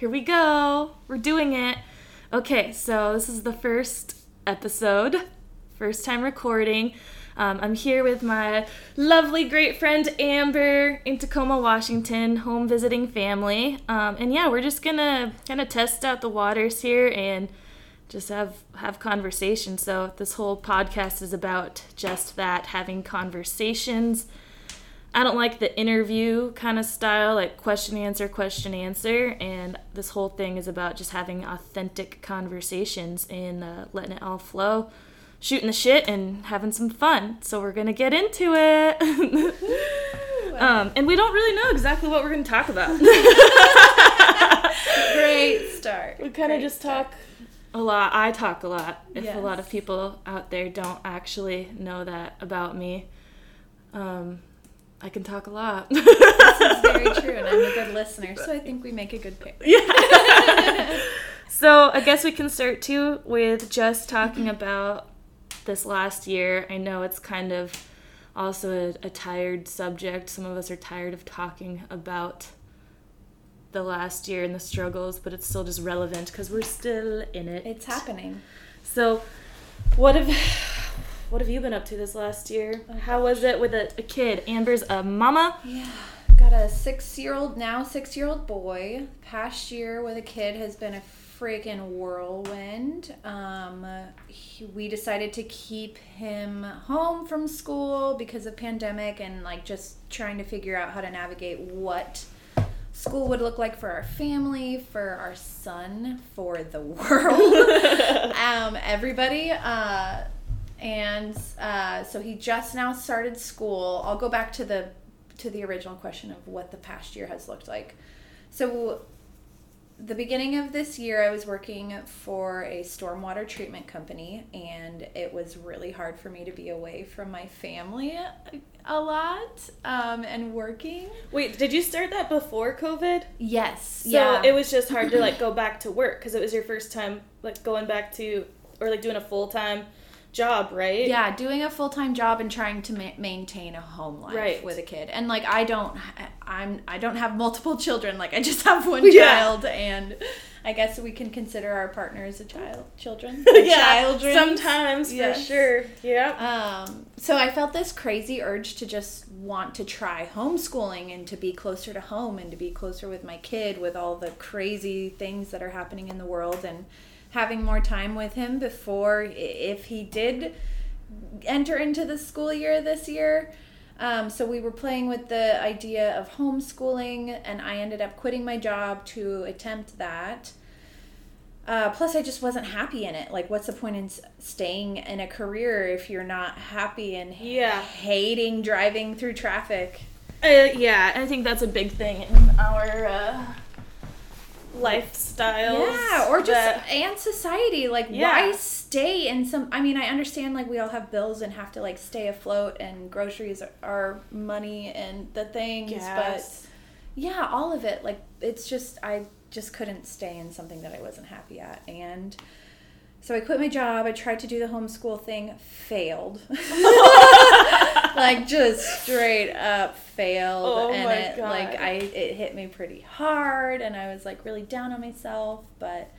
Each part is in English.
here we go. We're doing it. Okay, so this is the first episode, first time recording. Um, I'm here with my lovely, great friend Amber in Tacoma, Washington, home visiting family. Um, and yeah, we're just gonna kind of test out the waters here and just have have conversation. So this whole podcast is about just that, having conversations. I don't like the interview kind of style, like question answer, question answer, and this whole thing is about just having authentic conversations and uh, letting it all flow, shooting the shit, and having some fun. So we're gonna get into it. um, and we don't really know exactly what we're gonna talk about. Great start. We kind of just start. talk a lot. I talk a lot. If a lot of people out there don't actually know that about me, um, I can talk a lot. This is very true, and I'm a good listener, so I think we make a good pair. Yeah. so I guess we can start too with just talking mm-hmm. about this last year. I know it's kind of also a, a tired subject. Some of us are tired of talking about the last year and the struggles, but it's still just relevant because we're still in it. It's happening. So, what have what have you been up to this last year? How was it with a, a kid? Amber's a mama. Yeah. Got a six year old, now six year old boy. Past year with a kid has been a freaking whirlwind. Um, he, we decided to keep him home from school because of pandemic and like just trying to figure out how to navigate what school would look like for our family, for our son, for the world, um, everybody. Uh, and uh, so he just now started school. I'll go back to the to the original question of what the past year has looked like. So the beginning of this year, I was working for a stormwater treatment company, and it was really hard for me to be away from my family a, lot um, and working. Wait, did you start that before COVID? Yes. So yeah. it was just hard to like go back to work because it was your first time like going back to or like doing a full time job, right? yeah doing a full-time job and trying to ma- maintain a home life Right. with a kid and like i don't i'm i don't have multiple children like i just have one Yeah. child and i guess we can consider our partners a child children yeah. children. Sometimes Yes. for sure. Yeah. um, so I felt this crazy urge to just want to try homeschooling and to be closer to home and to be closer with my kid with all the crazy things that are happening in the world and having more time with him before if he did enter into the school year this year. Um, so we were playing with the idea of homeschooling, and I ended up quitting my job to attempt that. Uh, plus, I just wasn't happy in it. Like, what's the point in staying in a career if you're not happy and Yeah. hating driving through traffic? Uh, yeah, I think that's a big thing in our uh, lifestyles. Yeah, or just that- and society. Like, Yeah. why stay in some? I mean, I understand like we all have bills and have to like stay afloat, and groceries are, are money and the things, Gas. but yeah, all of it. Like, it's just I just couldn't stay in something that I wasn't happy at, and so I quit my job. I tried to do the homeschool thing, failed. like just straight up failed Oh and my it like I it hit me pretty hard and I was like really down on myself, but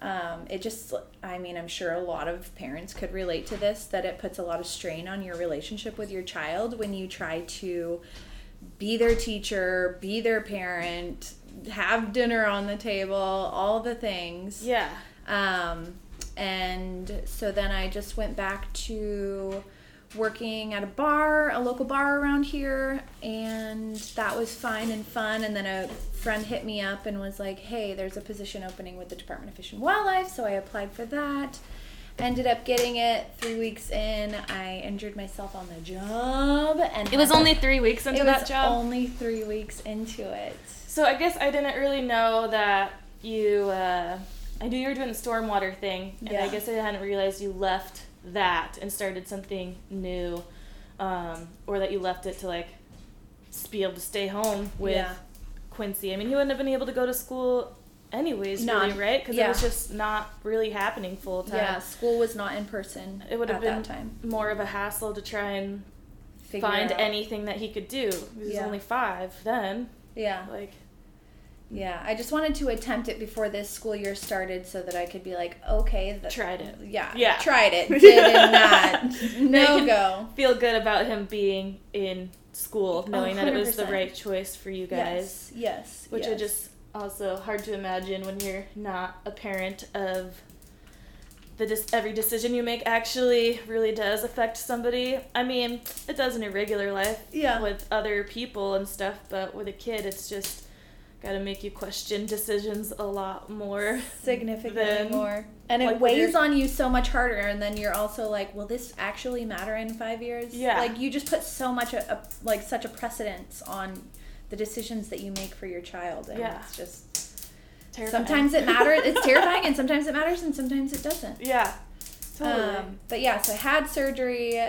um, it just I mean I'm sure a lot of parents could relate to this that it puts a lot of strain on your relationship with your child when you try to be their teacher, be their parent, have dinner on the table, all the things. yeah. Um, and so then I just went back to working at a bar, a local bar around here, and that was fine and fun. And then a friend hit me up and was like, hey, there's a position opening with the Department of Fish and Wildlife. So I applied for that. Ended up getting it three weeks in. I injured myself on the job, and It was only three weeks into it that job. only three weeks into it. So I guess I didn't really know that you. Uh, I knew you were doing the stormwater thing, and I guess I hadn't realized you left that and started something new, um, or that you left it to like be able to stay home with Yeah. Quincy. I mean, he wouldn't have been able to go to school anyways, really, right? Because Yeah. it was just not really happening full time. Yeah, school was not in person. It would have been more of a hassle to try and Figure find anything that he could do. He was Yeah. only five then. Yeah. Like, Yeah, I just wanted to attempt it before this school year started so that I could be like, okay, the, Tried it. Yeah, Yeah. tried it. Did not. No go. Feel good about him being in school, knowing that it was the right choice for you guys. Yes, yes. Which yes. I just also hard to imagine when you're not a parent of the dis- every decision you make actually really does affect somebody. I mean, it does in your regular life Yeah. with other people and stuff, but with a kid, it's just got to make you question decisions a lot more. significantly more. And it like, when weighs on you so much harder, and then you're also like, will this actually matter in five years? Yeah. Like you just put so much a, a like such a precedence on the decisions that you make for your child, and Yeah. it's just Terrifying. sometimes it matters. It's terrifying, and sometimes it matters, and sometimes it doesn't. Yeah. Totally. Um, but yeah, so I had surgery,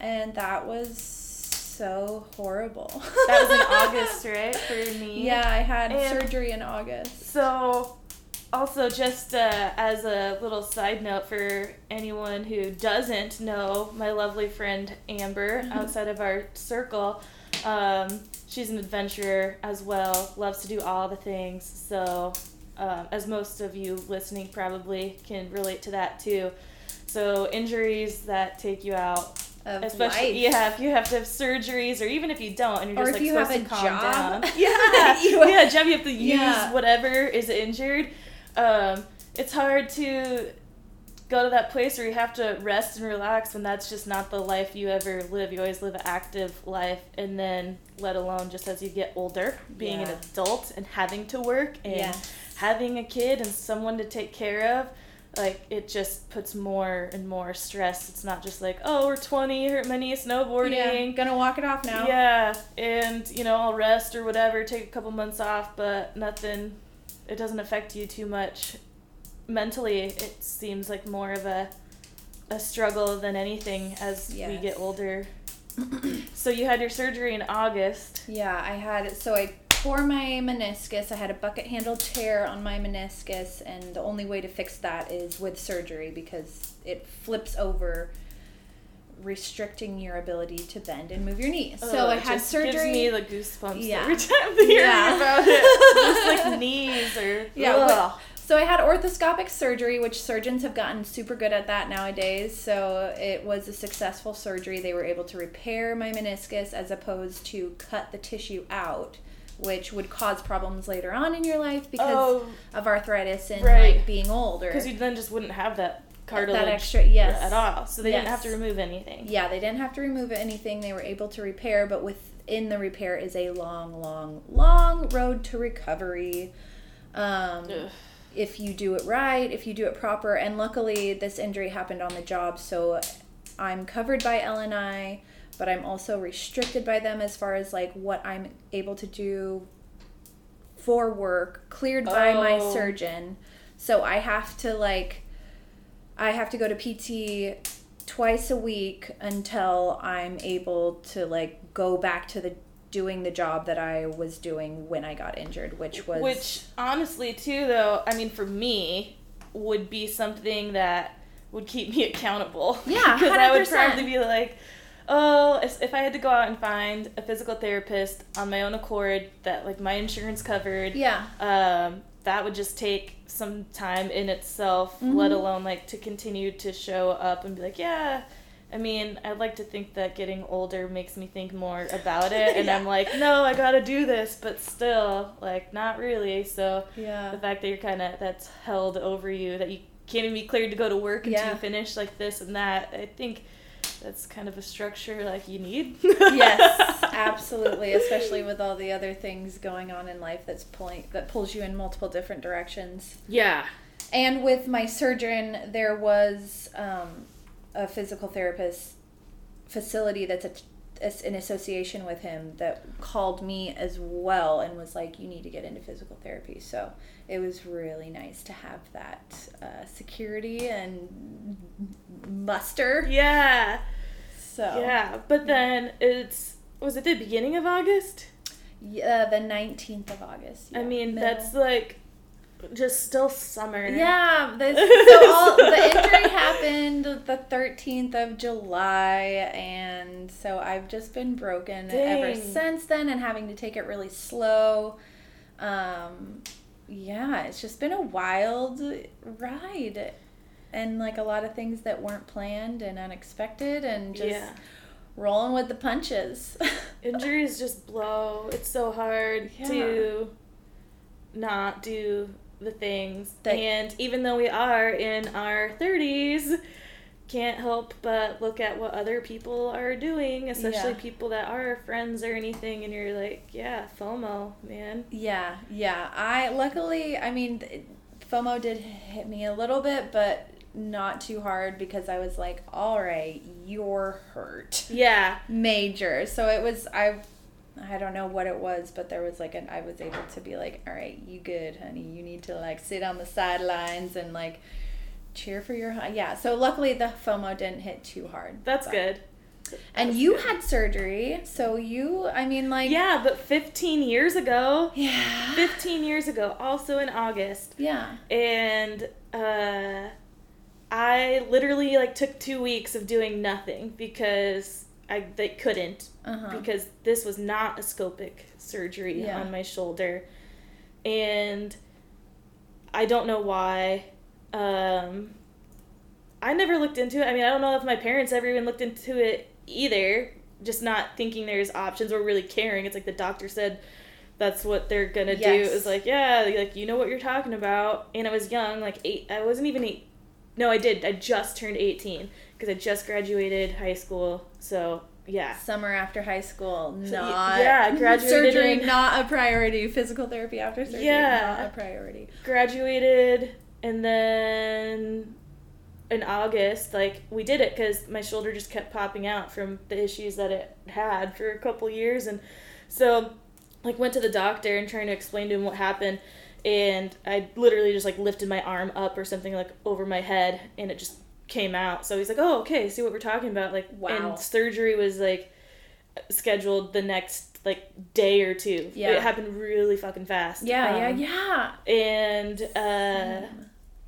and that was so horrible. that was in August, right? For me. Yeah, I had And- surgery in August. So, also, just uh, as a little side note for anyone who doesn't know my lovely friend Amber outside of our circle, um, she's an adventurer as well, loves to do all the things. So, um, as most of you listening probably can relate to that too. So, injuries that take you out Of Especially, life. yeah, if you have to have surgeries, or even if you don't, and you're Or just like you have supposed to calm job. down. Yeah, You have- yeah, job you have to use Yeah. whatever is injured. Um, it's hard to go to that place where you have to rest and relax when that's just not the life you ever live. You always live an active life, and then let alone just as you get older, being an adult and having to work and having a kid and someone to take care of like it just puts more and more stress. It's not just like oh we're 20 hurt my knee Yeah, snowboarding gonna walk it off now. yeah and you know i'll rest or whatever take a couple months off but nothing it doesn't affect you too much. Mentally it seems like more of a a struggle than anything as we get older. So you had your surgery in august. Yeah, I had it so I tore my meniscus. I had a bucket handle tear on my meniscus, and the only way to fix that is with surgery because it flips over, restricting your ability to bend and move your knee. So I it had just surgery. Gives me the goosebumps Yeah. every time I hear Yeah. about it. Just like knees or Yeah. So I had orthoscopic surgery, which surgeons have gotten super good at that nowadays. So it was a successful surgery. They were able to repair my meniscus as opposed to cut the tissue out, which would cause problems later on in your life because Oh, of arthritis and Right. like being older. because you then just wouldn't have that cartilage that extra, yes. at all. So they didn't have to remove anything. Yeah, they didn't have to remove anything. They were able to repair, but within the repair is a long, long, long road to recovery. Um, if you do it right, if you do it proper. And luckily, this injury happened on the job, so I'm covered by L&I, but I'm also restricted by them as far as like what I'm able to do for work, cleared by my Oh. surgeon. So I have to like, I have to go to PT twice a week until I'm able to like go back to the doing the job that I was doing when I got injured, which was Which honestly, too, though, I mean, for me, would be something that would keep me accountable. Yeah, because I would 100%. probably be like, oh, if if I had to go out and find a physical therapist on my own accord that like my insurance covered, yeah. um, that would just take some time in itself, Mhm. let alone like to continue to show up and be like, yeah. I mean, I'd like to think that getting older makes me think more about it, and Yeah. I'm like, no, I gotta do this, but still, like, not really. So yeah, the fact that you're kind of that's held over you, that you can't even be cleared to go to work until Yeah. you finish like this and that, I think that's kind of a structure like you need. yes, absolutely. Especially with all the other things going on in life that's pulling that pulls you in multiple different directions. Yeah. And with my surgeon, there was um, a physical therapist facility that's a, as- in association with him that called me as well and was like, "You need to get into physical therapy." So it was really nice to have that uh, security and muster. Yeah. So Yeah, but then it's was it the beginning of August? Yeah, the 19th of August. I mean, middle. that's like just still summer. Yeah, this, so all, the injury happened the 13th of July, and so I've just been broken ever since then and having to take it really slow. um, yeah, it's just been a wild ride. And like a lot of things that weren't planned and unexpected and just Yeah. rolling with the punches. Injuries just blow. It's so hard Yeah. to not do the things. That- and even though we are in our 30s, can't help but look at what other people are doing, especially Yeah. people that are friends or anything, and you're like, yeah, FOMO, man. Yeah, yeah. I luckily, I mean, FOMO did hit me a little bit, but not too hard because I was like, all right, you're hurt. Yeah. Major. So it was, I, I don't know what it was, but there was like an, I was able to be like, all right, you good, honey. You need to like sit on the sidelines and like cheer for your, yeah. So luckily the FOMO didn't hit too hard. That's but- good. And That's you good. had surgery, so you, I mean, like, Yeah, but 15 years ago, yeah, 15 years ago, also in August, yeah. and uh, I literally like took two weeks of doing nothing because I they couldn't Uh-huh. because this was not a scopic surgery Yeah. on my shoulder, and I don't know why. Um, I never looked into it. I mean, I don't know if my parents ever even looked into it either. Just not thinking there's options or really caring. It's like the doctor said that's what they're gonna do. Yes. It was like, yeah, like you know what you're talking about. And I was young, like eight. I wasn't even eight. No, I did. I just turned 18 because I just graduated high school. So yeah, Summer after high school, So, not yeah, graduated surgery, in- not a priority. Physical therapy after surgery, Yeah. not a priority. graduated and then in August, like we did it because my shoulder just kept popping out from the issues that it had for a couple years, and so like went to the doctor and trying to explain to him what happened, and I literally just like lifted my arm up or something like over my head, and it just came out. So he's like, "Oh, okay, see what we're talking about." Like, Wow. and surgery was like scheduled the next like day or two. Yeah. it happened really fucking fast. Yeah, Um, yeah, and uh yeah.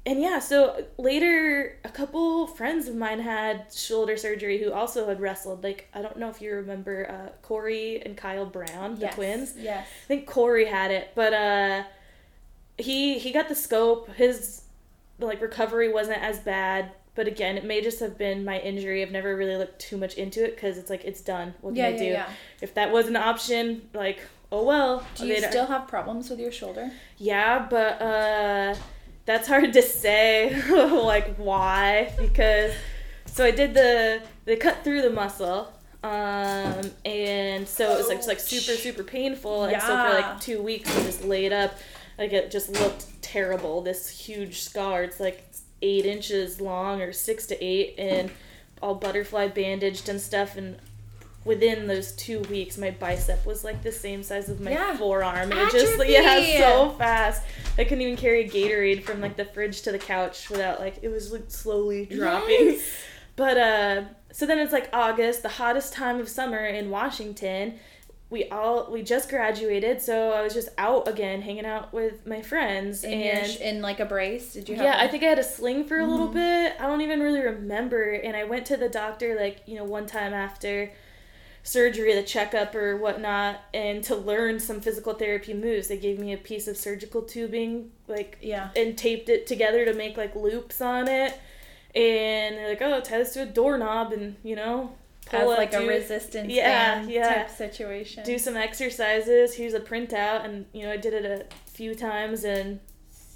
and yeah so later a couple friends of mine had shoulder surgery who also had wrestled like i don't know if you remember uh corey and kyle brown the yes. twins Yes. i think corey had it but uh he he got the scope. His like recovery wasn't as bad but again it may just have been my injury. I've never really looked too much into it because it's like it's done. What can Yeah, i yeah, do? yeah. if that was an option like oh well. Do you still have problems with your shoulder? yeah, but uh that's hard to say like why? Because so I did the they cut through the muscle um and so it was like just like super super painful. And so for like 2 weeks I just laid up like it just looked terrible this huge scar. It's like 8 inches long or 6 to 8 and all butterfly bandaged and stuff and within those two weeks my bicep was like the same size as my Yeah. forearm. And it just like yeah so fast. I couldn't even carry a gatorade from like the fridge to the couch without like it was like slowly dropping. Yes. but uh so then it's like august the hottest time of summer in washington we all we just graduated so i was just out again hanging out with my friends In and sh- in like a brace? Did you have? yeah, I think I had a sling for a little Mhm. bit. I don't even really remember. And I went to the doctor, like, you know, one time after surgery, the checkup or whatnot, and to learn some physical therapy moves. They gave me a piece of surgical tubing, like, Yeah. and taped it together to make, like, loops on it. And they're like, oh, tie this to a doorknob and, you know, pull it, like a resistance Yeah, band yeah. type situation. do some exercises. Here's a printout, and you know I did it a few times, and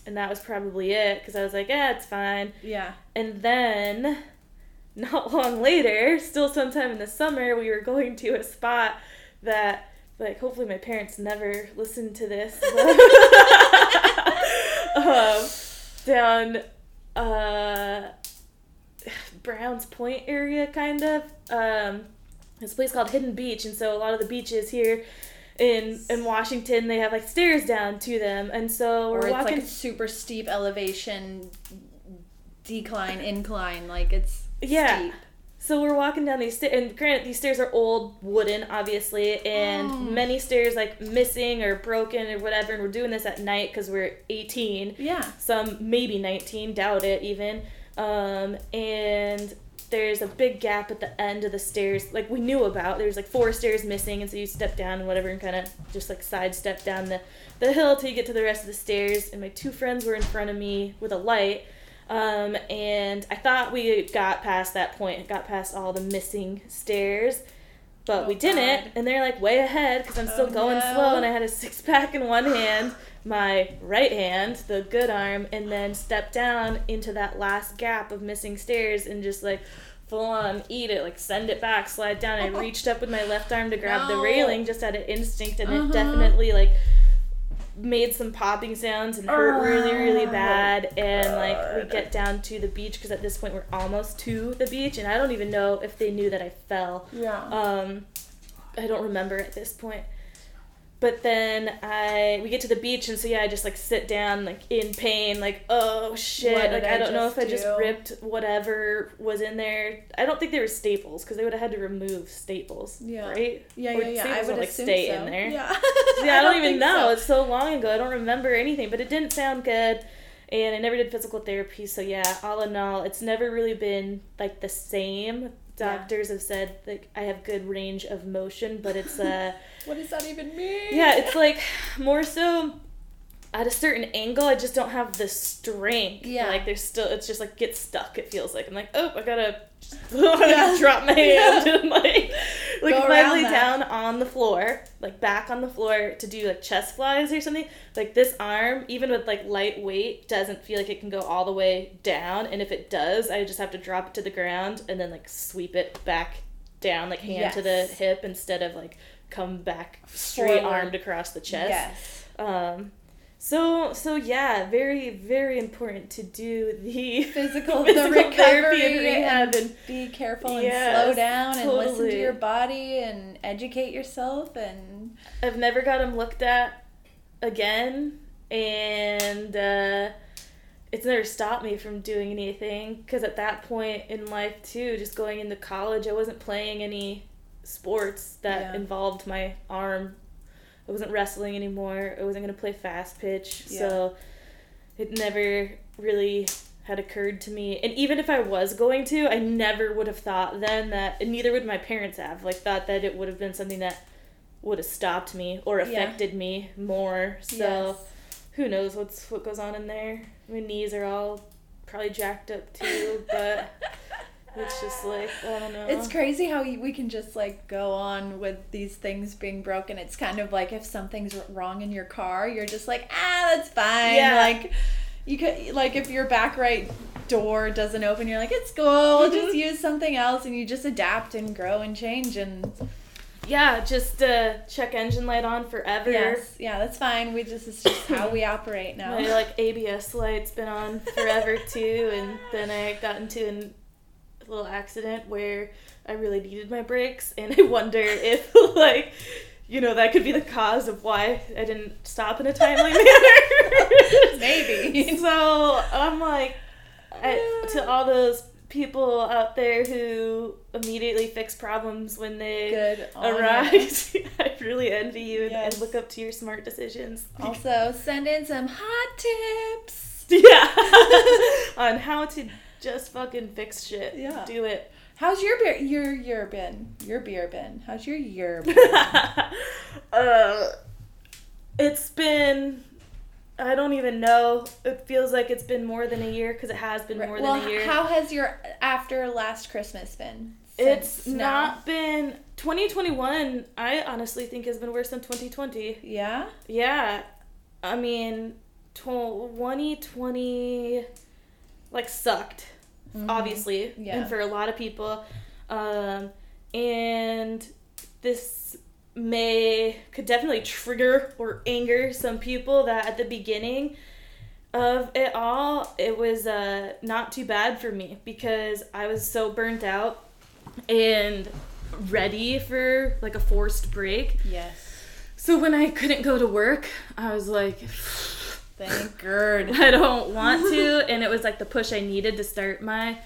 and that was probably it because I was like, yeah, it's fine. yeah. And then, not long later, still sometime in the summer, we were going to a spot that, like, hopefully my parents never listened to this. um, down uh, Browns Point area, kind of. Um, it's a place called Hidden Beach, and so a lot of the beaches here in in Washington they have like stairs down to them, and so we're it's walking. like a super steep elevation, decline, incline. Like it's Yeah. steep. So we're walking down these stairs, and granted, these stairs are old, wooden, obviously, and Mm. many stairs like missing or broken or whatever. And we're doing this at night because we're 18, Yeah. some maybe 19, doubt it even. Um, and there's a big gap at the end of the stairs, like we knew about. There's like four stairs missing, and so you step down and whatever, and kind of just like sidestep down the the hill till you get to the rest of the stairs. And my two friends were in front of me with a light. Um, and I thought we got past that point, got past all the missing stairs, but Oh, we didn't. God. And they're like way ahead because I'm still Oh, going no. slow, and I had a six pack in one hand, my right hand, the good arm, and then step down into that last gap of missing stairs and just like full on eat it, like send it back, slide down. I reached up with my left arm to grab the railing just out of instinct, and Uh-huh. it definitely like made some popping sounds and hurt really really Oh, bad and like we get down to the beach because at this point we're almost to the beach and i don't even know if they knew that i fell Yeah. um i don't remember at this point but then i we get to the beach and so yeah i just like sit down like in pain like oh shit like i I don't know if i just ripped whatever was in there i don't think they were staples because they would have had to remove staples Yeah. right yeah, Or yeah, yeah. I would like stay so. in there Yeah. yeah, I don't, even know. so. It's so long ago. I don't remember anything, but it didn't sound good. And I never did physical therapy, so yeah, all in all, it's never really been like the same. Yeah. Doctors have said like I have good range of motion, but it's uh What does that even mean? yeah, it's like more so at a certain angle. I just don't have the strength. Yeah. like there's still it's just like get stuck. It feels like I'm like oh I gotta Yeah. drop my hand and like like Go if I lay that. down on the floor like back on the floor to do like chest flies or something like this arm even with like light weight doesn't feel like it can go all the way down and if it does I just have to drop it to the ground and then like sweep it back down like hand to the hip instead of like come back straight Forward. armed across the chest Yes. um so so yeah very very important to do the Physical, physical the recovery and rehab and be careful and Yes, slow down and listen to your body and educate yourself and I've never got him looked at again, and uh, it's never stopped me from doing anything. Because at that point in life, too, just going into college, I wasn't playing any sports that Yeah. involved my arm. I wasn't wrestling anymore. I wasn't gonna play fast pitch, so it never really had occurred to me. And even if I was going to, I never would have thought then that, and neither would my parents have, like thought that it would have been something that would have stopped me or Yeah. affected me more. So yes. who knows what's what goes on in there? My knees are all probably jacked up too, but it's just like I don't know. It's crazy how we can just like go on with these things being broken. It's kind of like if something's wrong in your car, you're just like, ah, that's fine. Yeah. Like you could like if your back right door doesn't open, you're like, it's cool. We'll just Mhm. use something else, and you just adapt and grow and change. And yeah, just uh, check engine light on forever. yes, yeah, that's fine. We just it's just how we operate now. My like ABS light's been on forever too, and then I got into an, little accident where I really needed my brakes, and I wonder if like you know that could be the cause of why I didn't stop in a timely manner. Maybe. So I'm like, I, to all those people out there who immediately fix problems when they arise, I really envy you Yes. and look up to your smart decisions. Also, send in some hot tips. Yeah. On how to just fucking fix shit. Yeah. Do it. How's your beer? Your year been? Your beer been? How's your year been? uh, it's been. I don't even know. It feels like it's been more than a year because it has been more well, than a year. how has your after last Christmas been? it's now? not been 2021. I honestly think has been worse than 2020. Yeah. Yeah, I mean, 2020 like sucked. Obviously, Mm-hmm. Yeah. and for a lot of people. Um, and this may could definitely trigger or anger some people that at the beginning of it all it was uh, not too bad for me because I was so burnt out and ready for like a forced break. Yes. So when I couldn't go to work, I was like Thank God. I don't want to. And it was like the push I needed to start my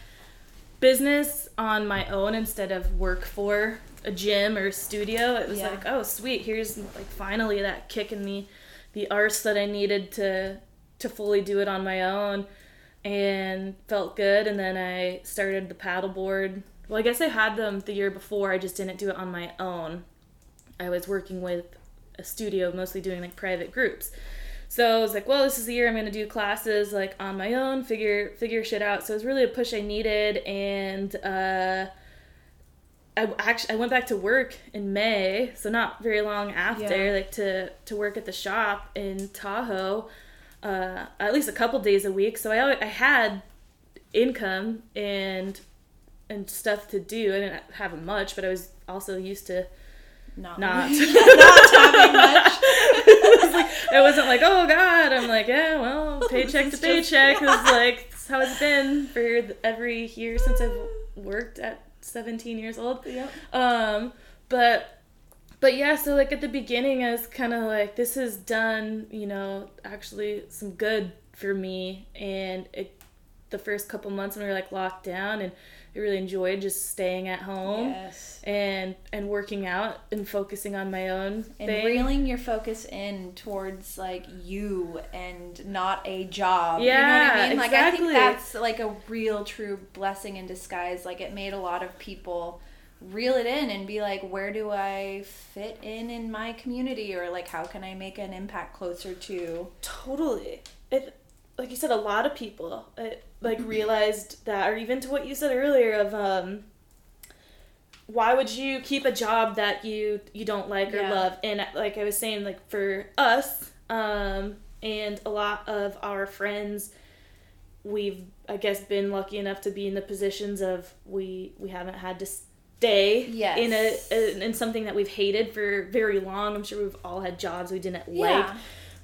business on my own instead of work for a gym or studio. It was Yeah. like, oh sweet, here's like finally that kick in the the arse that I needed to to fully do it on my own. and felt good. And then I started the paddleboard. Well, I guess I had them the year before. I just didn't do it on my own. I was working with a studio, mostly doing like private groups. So I was like, well, this is the year I'm gonna do classes like on my own, figure figure shit out. So it was really a push I needed, and uh, I actually I went back to work in May, so not very long after, Yeah. like to to work at the shop in Tahoe, uh, at least a couple days a week. So I I had income and and stuff to do. I didn't have much, but I was also used to Not not. not having much. it was like it wasn't like oh god. I'm like yeah well paycheck to just- paycheck. Is like that's how it's been for every year since i've worked at 17 years old. Yep. um but but yeah so like at the beginning i was kind of like this has done you know actually some good for me. And it the first couple months when we were like locked down and i really enjoyed just staying at home Yes. and and working out and focusing on my own And thing. reeling your focus in towards like you and not a job. you know Yeah, what I mean? Like I think that's like a real true blessing in disguise. Like it made a lot of people reel it in and be like, where do I fit in in my community or like how can I make an impact closer to Totally. It like you said, a lot of people it, like realized that, or even to what you said earlier of um, why would you keep a job that you you don't like or Yeah. love? And like I was saying, like for us, um, and a lot of our friends, we've I guess been lucky enough to be in the positions of we we haven't had to stay Yes. in a in something that we've hated for very long. I'm sure we've all had jobs we didn't like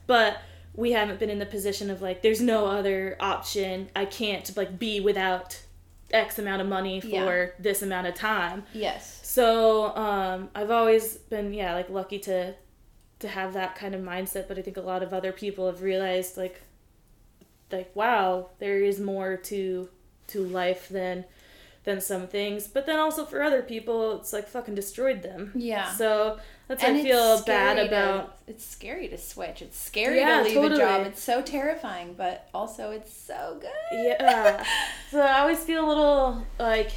but we haven't been in the position of like there's no other option i can't like be without x amount of money for Yeah. this amount of time Yes. so um i've always been yeah like lucky to to have that kind of mindset but i think a lot of other people have realized like like wow there is more to to life than than some things but then also for other people it's like fucking destroyed them Yeah. so that's And i feel bad to- about it's scary to switch. It's scary Yeah, to leave a job. It's so terrifying, but also it's so good. Yeah. so I always feel a little like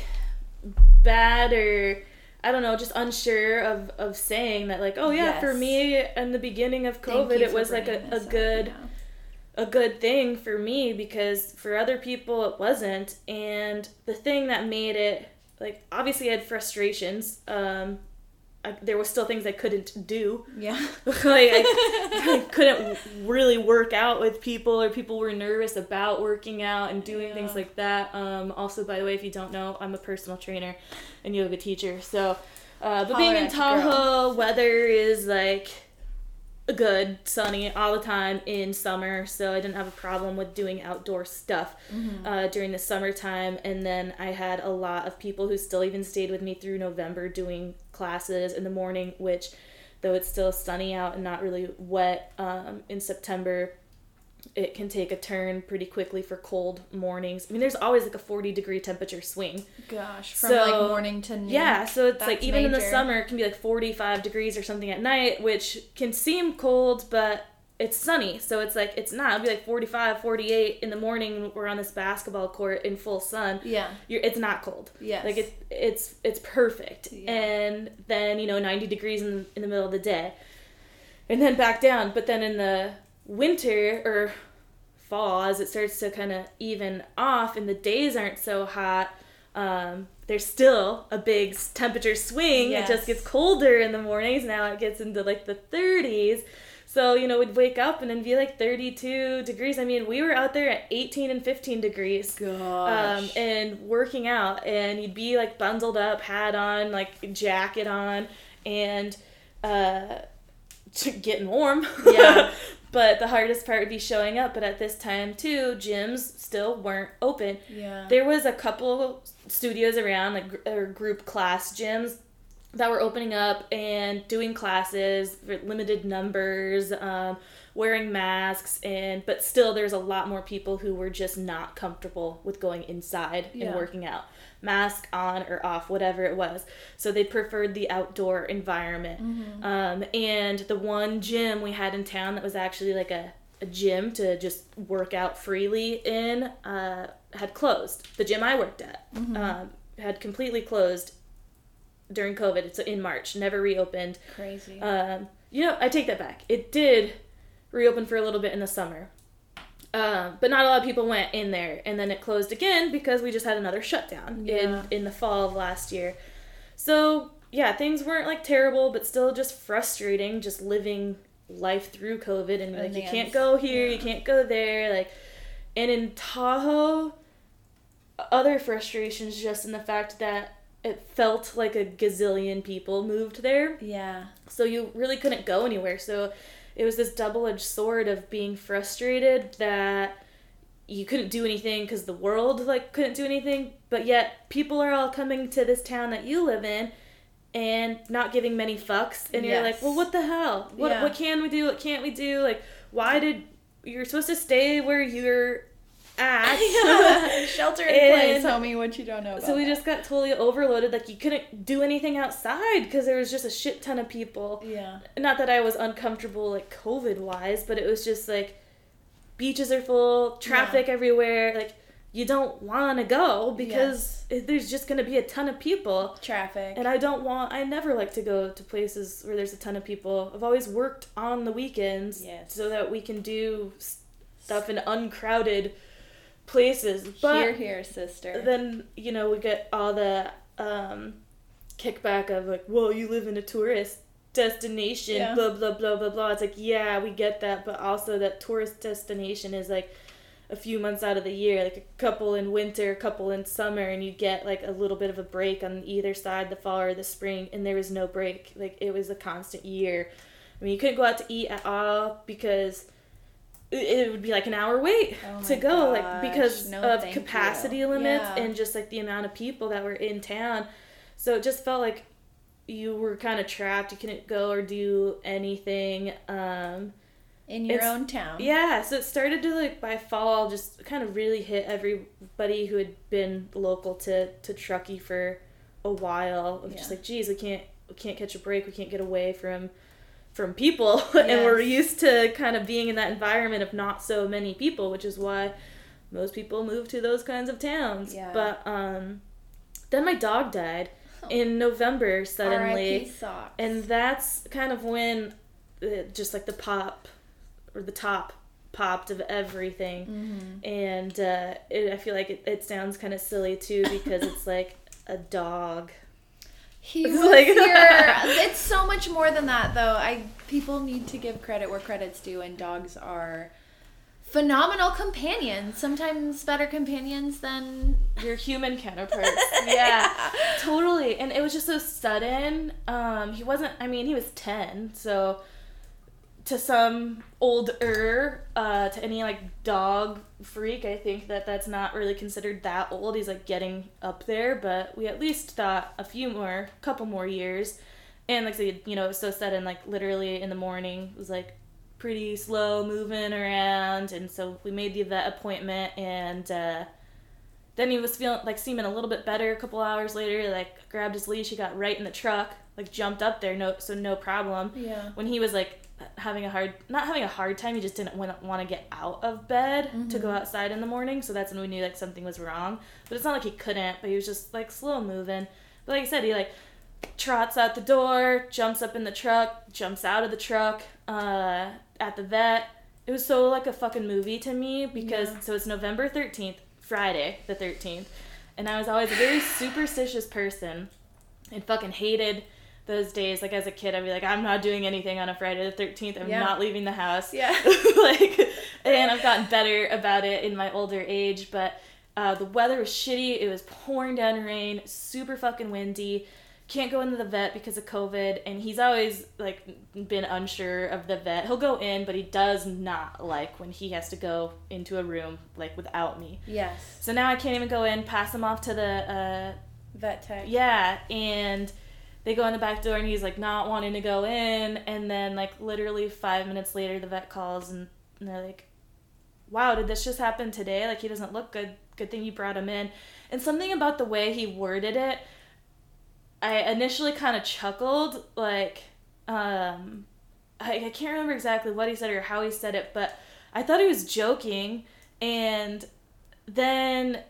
bad or I don't know, just unsure of, of saying that like, oh yeah, for me in the beginning of COVID it was like a, a up, good yeah. a good thing for me because for other people it wasn't. And the thing that made it like obviously I had frustrations. Um I, there was still things I couldn't do Yeah. like I, I couldn't really work out with people or people were nervous about working out and doing things like that um, also by the way if you don't know i'm a personal trainer and yoga teacher so uh, but being in your girl. tahoe weather is like good sunny all the time in summer so i didn't have a problem with doing outdoor stuff Mm-hmm. uh, during the summertime and then i had a lot of people who still even stayed with me through november doing classes in the morning which though it's still sunny out and not really wet um, in september it can take a turn pretty quickly for cold mornings. I mean there's always like a 40 degree temperature swing. Gosh, from So, like morning to noon. yeah, so it's like even in the summer, it can be like 45 degrees or something at night, which can seem cold, but it's sunny. So it's like, it's not. It'll be like 45, 48 in the morning. We're on this basketball court in full sun. Yeah. You're, it's not cold. yeah Like it, it's it's perfect. Yeah. And then, you know, 90 degrees in, in the middle of the day. And then back down. But then in the winter or fall, as it starts to kind of even off and the days aren't so hot, um, there's still a big temperature swing. It just gets colder in the mornings. Now it gets into like the 30s. So, you know, we'd wake up and then be like 32 degrees. I mean, we were out there at 18 and 15 degrees um, and working out and you'd be like bundled up hat on like jacket on and uh getting warm Yeah. but the hardest part would be showing up but at this time too gyms still weren't open yeah. there was a couple studios around like or group class gyms that were opening up and doing classes for limited numbers um, wearing masks and but still there's a lot more people who were just not comfortable with going inside Yeah. and working out mask on or off whatever it was so they preferred the outdoor environment Mm-hmm. um, and the one gym we had in town that was actually like a a gym to just work out freely in uh, had closed. The gym I worked at um, had completely closed during COVID. It's in March, never reopened. Crazy. Um, you know, I take that back. It did reopen for a little bit in the summer. Um, but not a lot of people went in there, and then it closed again because we just had another shutdown Yeah. in in the fall of last year. So yeah, things weren't like terrible, but still just frustrating. Just living life through COVID, and like And you can't go here, you can't go there, like. And in Tahoe, other frustrations just in the fact that it felt like a gazillion people moved there. Yeah. so you really couldn't go anywhere. So it was this double-edged sword of being frustrated that you couldn't do anything because the world like couldn't do anything but yet people are all coming to this town that you live in and not giving many fucks. And you're like well what the hell? What, Yeah. what can we do? What can't we do? Like why did you're supposed to stay where you're at Shelter in place, me What you don't know about so we that. just got totally overloaded like you couldn't do anything outside because there was just a shit ton of people Yeah. not that I was uncomfortable like COVID wise, but it was just like beaches are full, traffic everywhere. Like you don't want to go because it, there's just going to be a ton of people. Traffic. And I don't want, I never like to go to places where there's a ton of people. I've always worked on the weekends Yes. so that we can do stuff in uncrowded places. But here, here, sister. then you know we get all the um, kickback of like, well, you live in a tourist destination, Yeah. blah blah blah blah blah. It's like, yeah, we get that, but also that tourist destination is like a few months out of the year, like a couple in winter, a couple in summer, and you get like a little bit of a break on either side, the fall or the spring, and there was no break. Like it was a constant year. I mean, you couldn't go out to eat at all because it- would be like an hour wait Oh to go, like because no of capacity you. limits Yeah. and just like the amount of people that were in town. So it just felt like you were kind of trapped. You couldn't go or do anything. Um, in your own town. yeah, so it started to like by fall just kind of really hit everybody who had been local to to Truckee for a while. Was just like, geez, we can't we can't catch a break. We can't get away from from people, and we're used to kind of being in that environment of not so many people, which is why most people move to those kinds of towns. Yeah. But um, then my dog died Oh. in November suddenly. And that's kind of when uh, just like the pop or the top popped of everything. Mhm. And uh, it, I feel like it, it sounds kind of silly too because it's like a dog. He It's was like- your. It's so much more than that, though. I people need to give credit where credit's due, and dogs are phenomenal companions. Sometimes better companions than Your human counterparts. yeah, totally. And it was just so sudden. Um, he wasn't, I mean, he was 10, so to some older, uh, to any like dog freak, I think that that's not really considered that old. He's like getting up there, but we at least thought a few more, couple more years. And like I said, you know, it was so sudden, like literally in the morning, it was like pretty slow moving around. And so we made the vet appointment and, uh, then he was feeling like seeming a little bit better a couple hours later like grabbed his leash he got right in the truck like jumped up there no so no problem yeah. when he was like having a hard not having a hard time he just didn't want to, get out of bed to go outside in the morning so that's when we knew like something was wrong. But it's not like he couldn't but he was just like slow moving. But like i said he like trots out the door jumps up in the truck jumps out of the truck uh, at the vet. It was so like a fucking movie to me because Yeah. so it's november 13th friday the 13th and i was always a very superstitious person and fucking hated those days. Like as a kid, I'd be like, I'm not doing anything on a Friday the 13th. I'm Yeah. not leaving the house. Yeah. like, and I've gotten better about it in my older age. But uh, the weather was shitty. It was pouring down rain, super fucking windy. Can't go into the vet because of COVID, and he's always like been unsure of the vet. He'll go in, but he does not like when he has to go into a room like without me. Yes. So now I can't even go in. Pass him off to the uh, Vet tech. yeah, and they go in the back door and he's like not wanting to go in and then like literally 5 minutes later the vet calls and, and they're like wow, did this just happen today? Like he doesn't look good. Good thing you brought him in. And something about the way he worded it I initially kind of chuckled like um I, I can't remember exactly what he said or how he said it, but I thought he was joking, and then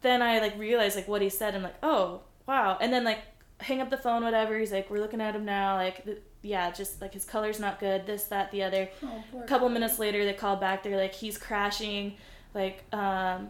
then I like realized like what he said. I'm like, oh wow, and then like hang up the phone, whatever. He's like, we're looking at him now, like. th- yeah, just like his color's not good, this, that, the other. Oh, A couple minutes later, they call back. They're like, he's crashing. Like, um,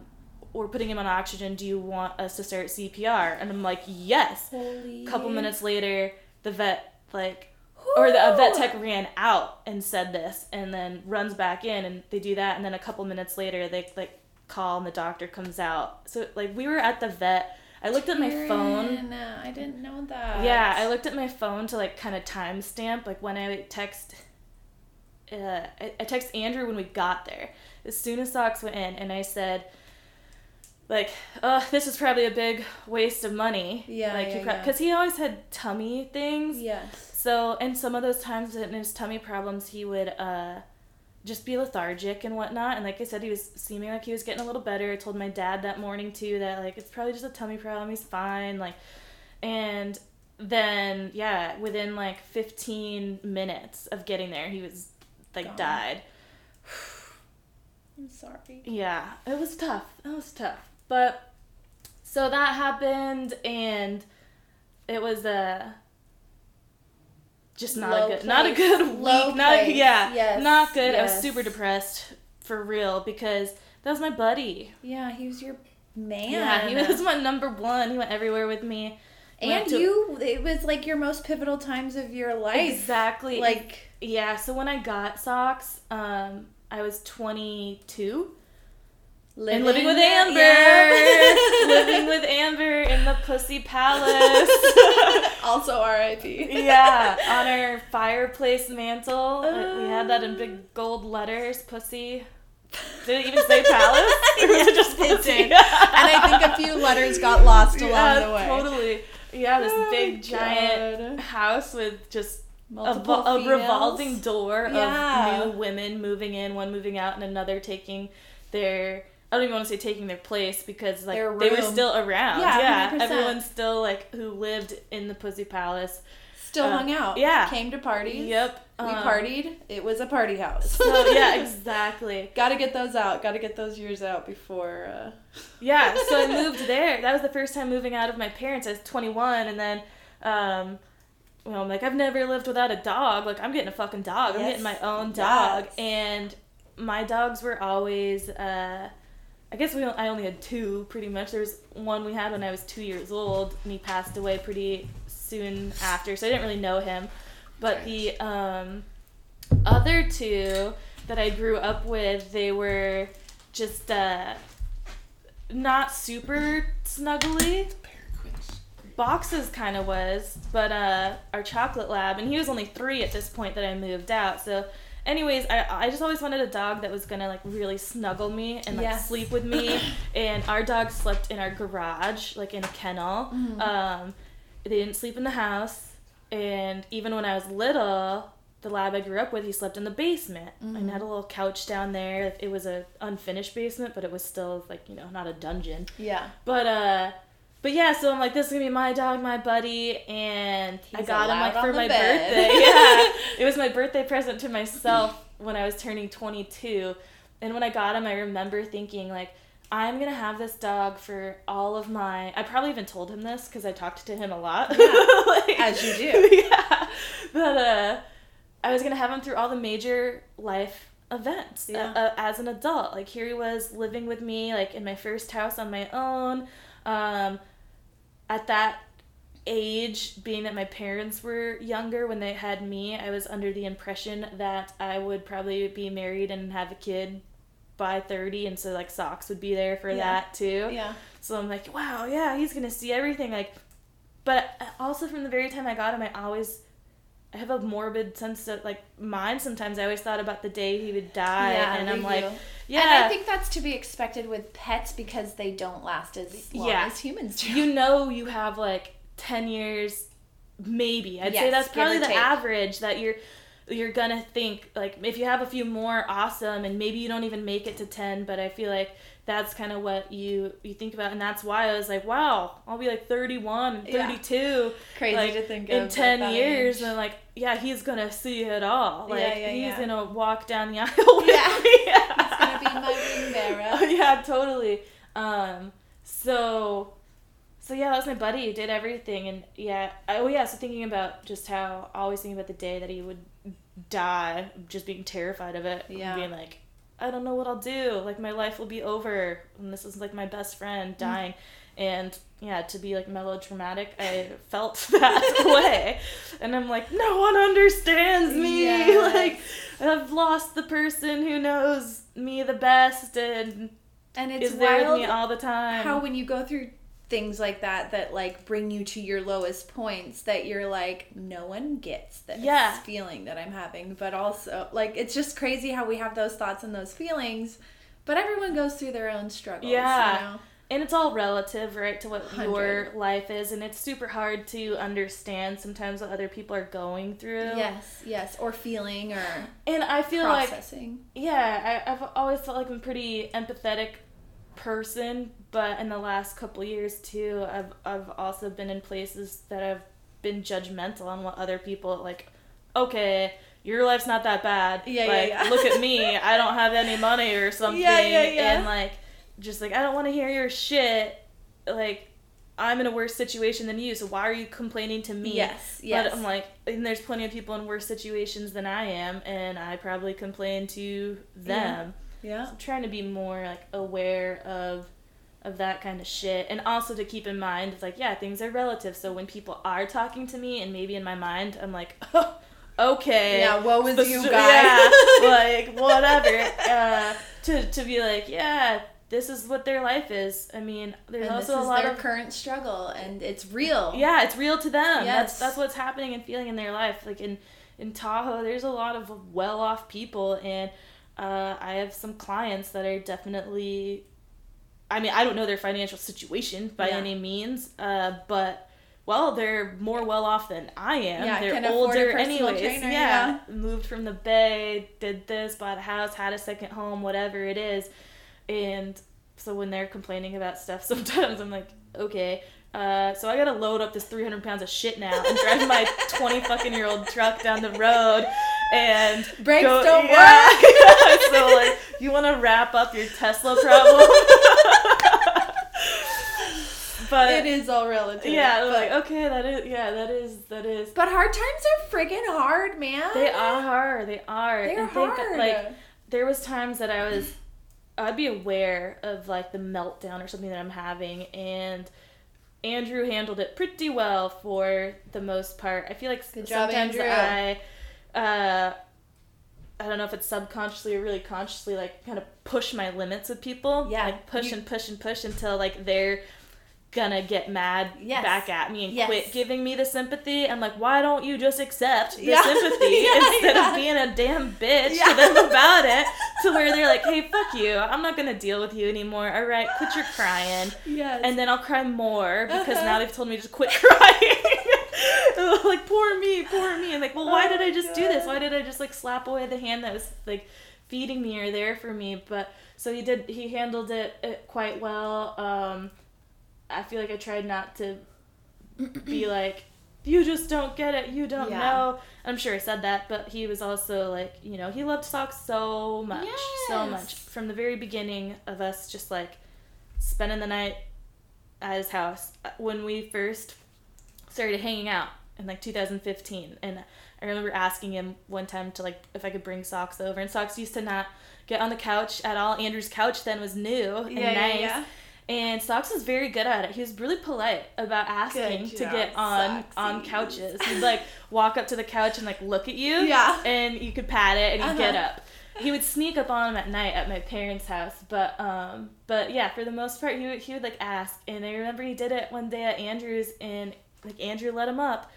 we're putting him on oxygen. Do you want us to start CPR? And I'm like, yes. Holy. A couple minutes later, the vet like, or the a vet tech ran out and said this, and then runs back in, and they do that, and then a couple minutes later, they like call, and the doctor comes out. So like, we were at the vet. I looked at my phone. I didn't know that. Yeah, I looked at my phone to like kind of timestamp like when I text. Uh, I, I text Andrew when we got there. As soon as socks went in, and I said, like, uh, this is probably a big waste of money. Yeah, like yeah, yeah. because he always had tummy things. Yes. So, and some of those times in his tummy problems, he would uh, just be lethargic and whatnot. And like I said, he was seeming like he was getting a little better. I told my dad that morning too that like it's probably just a tummy problem. He's fine. Like, and then yeah, within like 15 minutes of getting there, he was like Gone. died. I'm sorry. Yeah, it was tough. It was tough. But so that happened, and it was uh, just not Low a good, not a place. good Low week. Not place. yeah, Yes, not good. I was super depressed for real because that was my buddy. Yeah, he was your man. Yeah, he was my number one. He went everywhere with me. And to- you, it was like your most pivotal times of your life. exactly Like, yeah. So when I got socks, um, I was twenty two. Living, and living with Amber, Yeah. living with Amber in the Pussy Palace. also R.I.P. yeah, on our fireplace mantle, we had that in big um. gold letters. Pussy. Did it even say palace? Or was it just pussy? it did. and I think a few letters got lost along yeah, the way. Totally. Yeah, this Oh, big giant God. house with just a, Multiple vo- a revolving door of new women moving in, one moving out, and another taking their. I don't even want to say taking their place because like they were still around. Yeah, Yeah, 100%. everyone still like who lived in the Pussy Palace. Still Uh, hung out. yeah. Came to parties. Yep. We um, partied. It was a party house. So yeah, exactly. Got to get those out. Got to get those years out before. Uh... Yeah, so I moved there. That was the first time moving out of my parents. I was 21, and then, um, well, I'm like, I've never lived without a dog. Like, I'm getting a fucking dog. I'm getting my own dog. Yes. And my dogs were always, uh, I guess we I only had two, pretty much. There was one we had when I was two years old, and he passed away pretty soon after, so I didn't really know him. But the um, other two that I grew up with, they were just uh, not super snuggly. Boxes kind of was, but uh, our chocolate lab, and he was only three at this point that I moved out. So, anyways, I I just always wanted a dog that was gonna like really snuggle me and like Yes. sleep with me. and our dog slept in our garage, like in a kennel. Mm-hmm. Um, they didn't sleep in the house, and even when I was little, the lab I grew up with, he slept in the basement Mm-hmm. and had a little couch down there. It was a unfinished basement, but it was still like you know not a dungeon. Yeah. But uh but yeah, so I'm like, this is gonna be my dog, my buddy, and I got him like for my bed. birthday. Yeah, it was my birthday present to myself when I was turning 22, and when I got him, I remember thinking like, I'm gonna have this dog for all of my. I probably even told him this because I talked to him a lot. Like- As you do. Yeah, but uh, I was gonna have him through all the major life events Yeah. uh, uh, as an adult. Like here he was living with me, like in my first house on my own. Um, at that age, being that my parents were younger when they had me, I was under the impression that I would probably be married and have a kid by 30 and so like socks would be there for Yeah. that too Yeah. so i'm like wow yeah he's gonna see everything like but uh, also from the very time i got him i always i have a morbid sense of like mine sometimes i always thought about the day he would die and i'm like do. yeah And I think that's to be expected with pets because they don't last as long Yeah. as humans do. you know you have like 10 years maybe i'd say that's probably the take. average that you're you're gonna think like if you have a few more awesome and maybe you don't even make it to 10 but i feel like that's kind of what you you think about and that's why i was like wow i'll be like 31 Yeah. 32 Crazy like, to think in of. 10 years age. and like yeah he's gonna see it all like Yeah, yeah, he's yeah. gonna walk down the aisle with Yeah. me. He's gonna be my ring bearer. Oh, yeah, totally. Um, so, so yeah, that was my buddy. He did everything, and yeah. Oh yeah. So thinking about just how always thinking about the day that he would die, just being terrified of it. Yeah. Being like, I don't know what I'll do. Like my life will be over, and this is like my best friend mm. dying. And yeah, to be like melodramatic, I felt that way. And I'm like, no one understands me. Yes. Like, I've lost the person who knows me the best and And it's is there with me all the time. how when you go through things like that that like bring you to your lowest points that you're like no one gets this Yeah. feeling that I'm having but also like it's just crazy how we have those thoughts and those feelings but everyone goes through their own struggles Yeah. you know and it's all relative, right, to what your life is, and it's super hard to understand sometimes what other people are going through. yes yes or feeling or And I feel like Yeah, I, I've always felt like I'm pretty empathetic person, but in the last couple years too, I've I've also been in places that I've been judgmental on what other people like. Okay, your life's not that bad. Yeah, yeah, like, yeah. Look at me. I don't have any money or something. Yeah, yeah, yeah. And like, just like I don't want to hear your shit. Like, I'm in a worse situation than you, so why are you complaining to me? yes yes But I'm like, and there's plenty of people in worse situations than I am, and I probably complain to them. yeah I'm trying to be more like aware of of that kind of shit, and also to keep in mind, it's like, yeah, things are relative. So when people are talking to me, and maybe in my mind, I'm like, oh, okay, yeah what was you str- guy yeah, like whatever. Uh, to to be like, yeah, this is what their life is. I mean, there's and also a lot their of current struggle and it's real yeah, it's real to them. Yes. That's that's what's happening and feeling in their life. Like in in Tahoe, there's a lot of well-off people, and uh, I have some clients that are definitely. I mean, I don't know their financial situation by Yeah. any means, uh, but well, they're more well off than I am. Yeah, they're can afford a older anyways. trainer, yeah. moved from the Bay, did this, bought a house, had a second home, whatever it is, and so when they're complaining about stuff, sometimes I'm like, okay. Uh, so I gotta load up this 300 pounds of shit now and drive my 20 fucking year old truck down the road and Brakes go- don't yeah. So like, you want to wrap up your Tesla problem? but it is all relative yeah, but, like okay, that is yeah, that is that is. but hard times are friggin' hard man They are, they are. they're And think, hard like there was times that I was I'd be aware of like the meltdown or something that I'm having and Andrew handled it pretty well for the most part. I feel like Good job, sometimes Andrew. I uh I don't know if it's subconsciously or really consciously like kind of push my limits with people. Yeah, Like push you- and push and push until like they're gonna get mad Yes. back at me and Yes. quit giving me the sympathy. I'm like, why don't you just accept the Yeah. sympathy Yeah, instead yeah. of being a damn bitch to them about it? To where they're like, hey, fuck you. I'm not gonna deal with you anymore. All right, quit your crying. yes And then I'll cry more because Uh-huh. now they've told me to quit crying. like poor me, poor me. And like, well, why Oh did I just do this? Why did I just like slap away the hand that was like feeding me or there for me? But so he did. He handled it, it quite well. Um, I feel like I tried not to be like, you just don't get it. You don't Yeah. know. I'm sure I said that, but he was also like, you know, he loved socks so much, so much from the very beginning of us just like spending the night at his house uh, when we first started hanging out in like 2015 and i remember asking him one time to like if i could bring socks over. And socks used to not get on the couch at all. Andrew's couch then was new and Yeah, yeah, nice. yeah. and socks was very good at it. He was really polite about asking to get on on couches. He'd like walk up to the couch and like look at you Yeah. and you could pat it and he'd get Uh-huh. up. He would sneak up on him at night at my parents' house, but um, but yeah, for the most part, he would he would like ask, and I remember he did it one day at Andrew's, and like Andrew let him up,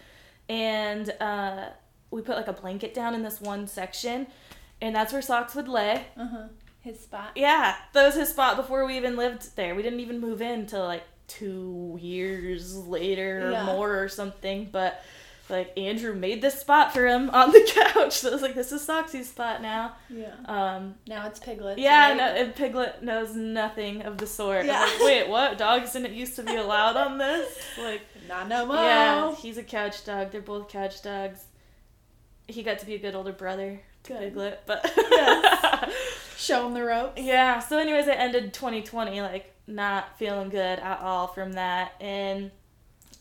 and uh, we put like a blanket down in this one section, and that's where socks would lay. uh-huh his spot Yeah, that was his spot before we even lived there. We didn't even move in till like two years later or Yeah. more or something, but. Like Andrew made this spot for him on the couch, so I was like, "This is Soxy's spot now." yeah Um, now it's Piglet. yeah, right? no, and Piglet knows nothing of the sort. Yeah. Like, wait, what? Dogs didn't used to be allowed on this? Like, not no more yeah, he's a couch dog. They're both couch dogs. He got to be a good older brother to Good. Piglet, but Yes. Show them the ropes. Yeah. So, anyways, I ended 2020 like not feeling good at all from that, and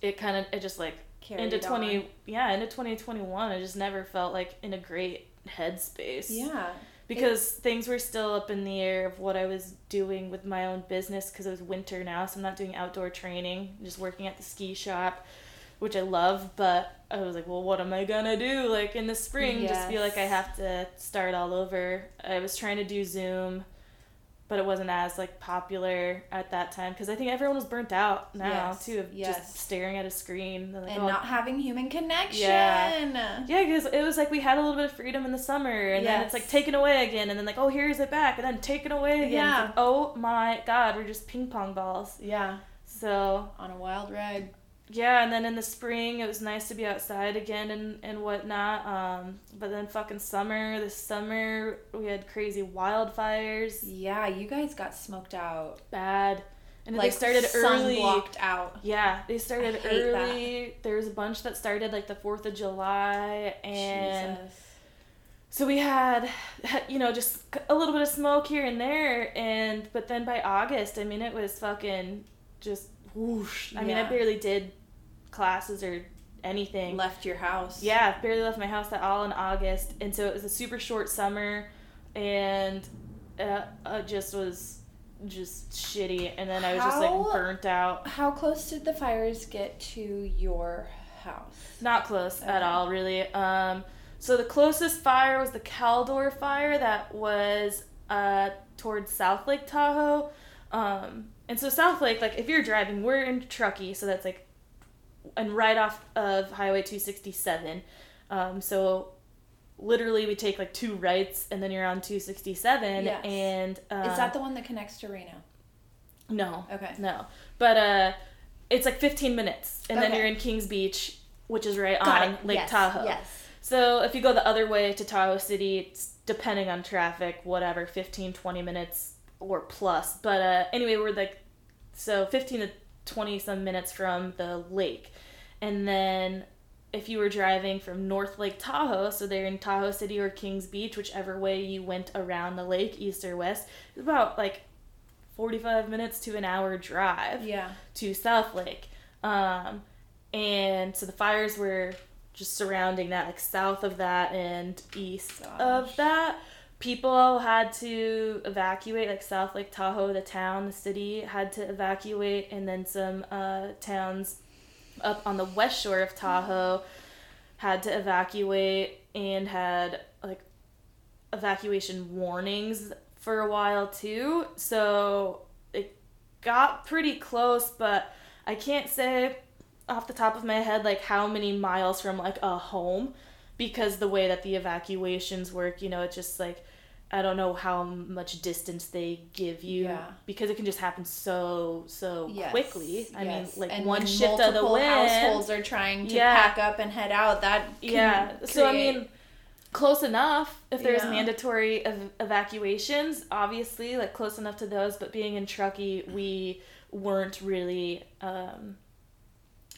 it kind of it just like Carried into 20 on. yeah into 2021 I just never felt like in a great headspace. Yeah. Because things were still up in the air of what I was doing with my own business because it was winter now, so I'm not doing outdoor training, I'm just working at the ski shop, which I love, but I was like, well, what am I gonna do like in the spring? Just feel like I have to start all over. I was trying to do Zoom, but it wasn't as like popular at that time because I think everyone was burnt out now Yes, too of yes. just staring at a screen. Like, and "Oh, not having human connection. Yeah. yeah, because it was like we had a little bit of freedom in the summer, and then it's like taken away again, and then like, oh, here's it back, and then taken away again. Yeah. like, oh my god, we're just ping pong balls. Yeah. So On a wild ride. Yeah, and then in the spring it was nice to be outside again and and whatnot. Um, but then fucking summer, this summer we had crazy wildfires, Yeah, you guys got smoked out. bad, and like they started early. blocked out. Yeah, they started hate that. early. There was a bunch that started like the Fourth of July, and. Jesus. So we had, you know, just a little bit of smoke here and there, and but then by August, I mean, it was fucking just whoosh. I mean, I barely did classes or anything. left your house. Yeah, barely left my house at all in August, and so it was a super short summer, and uh, uh, just was just shitty, and then I was just like burnt out. How close did the fires get to your house? Not close at all, really. Um, so the closest fire was the Caldor fire that was uh, towards South Lake Tahoe. Um, and so South Lake, like if you're driving, we're in Truckee, so that's like, and right off of Highway 267. Um, so literally we take like two rights and then you're on 267 Yes. and uh, Is that the one that connects to Reno? no Okay. no but uh it's like 15 minutes and then you're in kings beach which is right Got on it. lake Yes, tahoe Yes. so if you go the other way to Tahoe City, it's depending on traffic, whatever, 15, 20 minutes or plus. But uh, anyway, we're like, so 15 to 20 some minutes from the lake. And then if you were driving from North Lake Tahoe, so they're in Tahoe City or Kings Beach, whichever way you went around the lake, east or west, it's about like 45 minutes to an hour drive Yeah. to South Lake. Um, and so the fires were just surrounding that, like south of that and east Gosh. of that. People had to evacuate, like South Lake Tahoe, the town, the city had to evacuate, and then some uh, towns up on the west shore of Tahoe had to evacuate and had like evacuation warnings for a while too. So it got pretty close, but I can't say off the top of my head like how many miles from like a home because the way that the evacuations work, you know, it's just like I don't know how much distance they give you Yeah. because it can just happen so so Yes. quickly. I yes. mean, like And one shift of the wind. households are trying to Yeah. pack up and head out. That Yeah. So I mean, close enough if there's Yeah. mandatory ev- evacuations, obviously, like close enough to those. But being in Truckee, we weren't really. Um,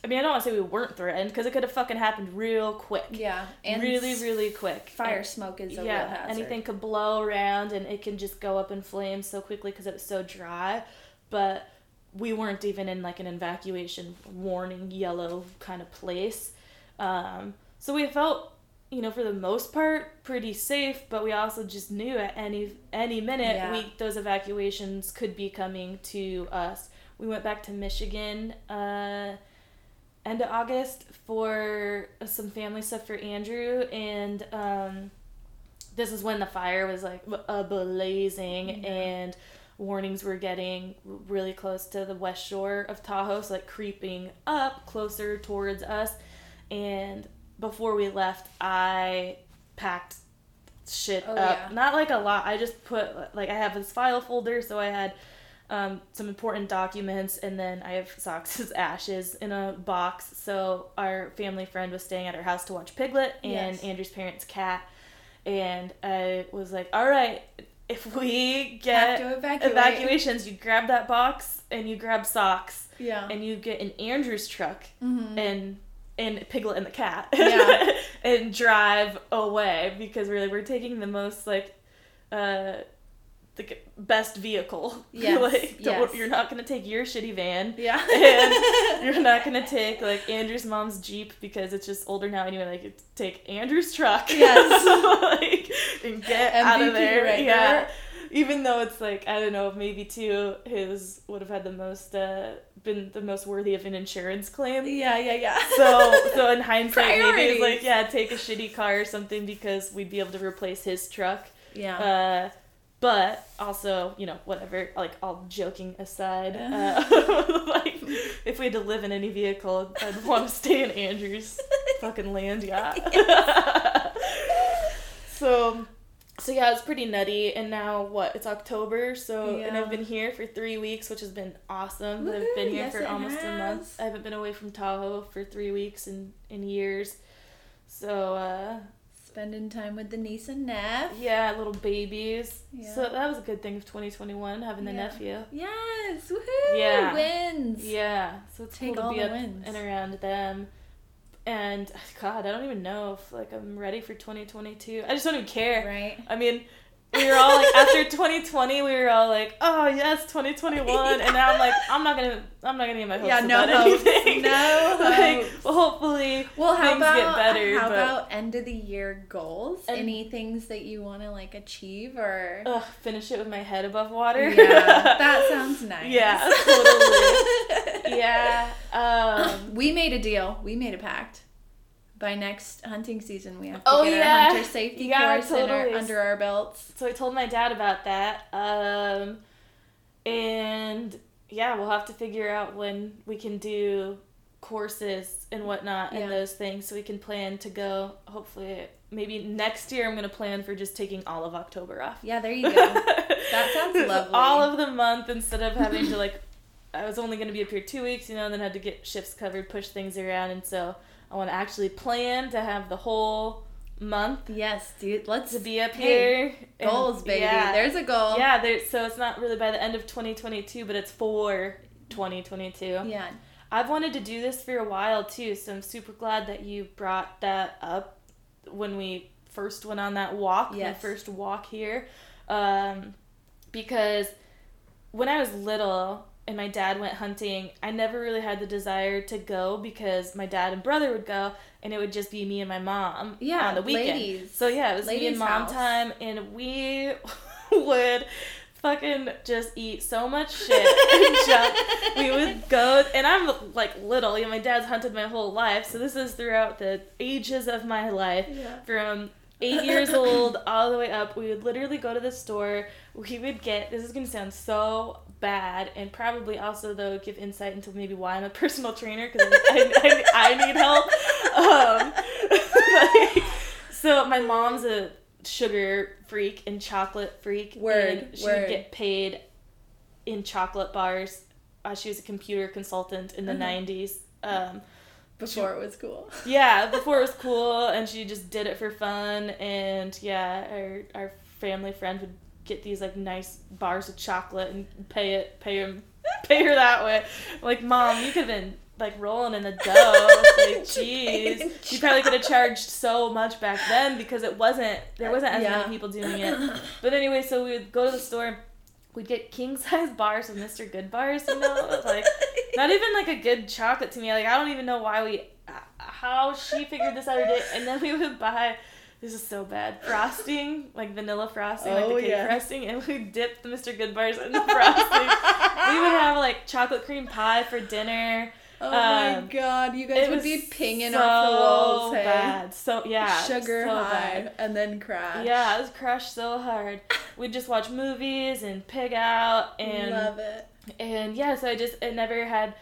I mean, I don't want to say we weren't threatened because it could have fucking happened real quick. yeah, and really, really quick. fire And- smoke is a real yeah, hazard. anything could blow around and it can just go up in flames so quickly because it was so dry. But we weren't even in like an evacuation warning yellow kind of place. Um, so we felt, you know, for the most part, pretty safe. But we also just knew at any any minute Yeah. we those evacuations could be coming to us. We went back to Michigan. Uh, end of August for some family stuff for Andrew, and um, this is when the fire was like uh, blazing, Yeah. and warnings were getting really close to the west shore of Tahoe, so like creeping up closer towards us. And before we left, I packed shit Oh, up. yeah. Not like a lot. I just put like I have this file folder, so I had um, some important documents, and then I have Sox's ashes in a box. So our family friend was staying at our house to watch Piglet and Yes. Andrew's parents' cat, and I was like, "All right, if we get evacuations, you grab that box and you grab socks, Yeah. and you get in Andrew's truck Mhm. and." And Piglet and the cat, Yeah. and drive away because we're like we're taking the most like uh the best vehicle. Yes, like don't- yes. you're not gonna take your shitty van. Yeah. and you're not gonna take like Andrew's mom's Jeep because it's just older now anyway. Like take Andrew's truck. Yes. like and get out of MVP there. right yeah. there. Even though it's like I don't know, maybe too his would have had the most uh been the most worthy of an insurance claim. yeah, yeah, yeah. So so in hindsight maybe it's like yeah, take a shitty car or something because we'd be able to replace his truck. yeah. Uh, but also, you know, whatever. Like, all joking aside, uh, like if we had to live in any vehicle, I'd want to stay in Andrew's fucking land yacht. so, so yeah, it's pretty nutty. And now what? It's October, so and I've been here for three weeks, which has been awesome. I've been here yes, for almost a month. I haven't been away from Tahoe for three weeks in in years. So. uh Spending time with the niece and neph. yeah, little babies. Yeah. So that was a good thing of 2021, having the Yeah. nephew. Yes, woohoo! Yeah. Wins. Yeah, so it's Take cool to all be the wins. and around them. And God, I don't even know if like I'm ready for 2022. I just don't even care. Right. I mean, we were all like after 2020, we were all like, oh yes, 2021, and now I'm like, I'm not gonna, I'm not gonna get my hopes Yeah, no about hopes. anything. No like, hopes. well, hopefully Well, how things about get better. how but about end of the year goals? And- Any things that you want to like achieve or? ugh, finish it with my head above water. Yeah, that sounds nice. Yeah, totally. yeah. Um, we made a deal. We made a pact. By next hunting season, we have to Oh, get yeah. a hunter safety Yeah, course in our, under our belts. so I told my dad about that. Um, and yeah, we'll have to figure out when we can do courses and whatnot Yeah. and those things so we can plan to go. Hopefully, maybe next year I'm going to plan for just taking all of October off. Yeah, there you go. That sounds lovely. All of the month instead of having to like, I was only going to be up here two weeks, you know, and then had to get shifts covered, push things around, and so I want to actually plan to have the whole month yes, dude. Let's to be up here. and- goals, baby. Yeah, There's a goal. yeah. There, so it's not really by the end of 2022, but it's for 2022. Yeah. I've wanted to do this for a while too, so I'm super glad that you brought that up when we first went on that walk, my Yes. first walk here, um, because when I was little and my dad went hunting, I never really had the desire to go because my dad and brother would go, and it would just be me and my mom Yeah, on the weekend. ladies. So yeah, it was me and mom house. time, and we would fucking just eat so much shit and junk. We would go, and I'm like little. You know, my dad's hunted my whole life, so this is throughout the ages of my life, Yeah. from eight years old all the way up. We would literally go to the store. We would get. This is gonna sound so bad, and probably also though give insight into maybe why I'm a personal trainer because I, I, I need help. Um, like, so my mom's a sugar freak and chocolate freak. Word, and she word. would get paid in chocolate bars. Uh, she was a computer consultant in the Uh-huh. 90s. Um, Before it was cool. yeah, before it was cool, and she just did it for fun. And yeah, our our family friend would get these like nice bars of chocolate and pay it, pay him, pay her that way. Like, mom, you could have been like rolling in the dough. Like, jeez, you probably could have charged so much back then because it wasn't there wasn't as Yeah. many people doing it. But anyway, so we would go to the store. We'd get king size bars of Mr. Goodbars, you know, like not even like a good chocolate to me. Like I don't even know why we, how she figured this out or did. And then we would buy. This is so bad. Frosting, like vanilla frosting, like Oh, the cake yeah. frosting, and we dip the Mr. Goodbars in the frosting. we would have like chocolate cream pie for dinner. Oh my Um, god, you guys It would be pinging so off the walls, hey? bad. So yeah, Sugar so high bad. and then crash. Yeah, I was crushed so hard. We'd just watch movies and pig out and love it. and yeah, so I just I never had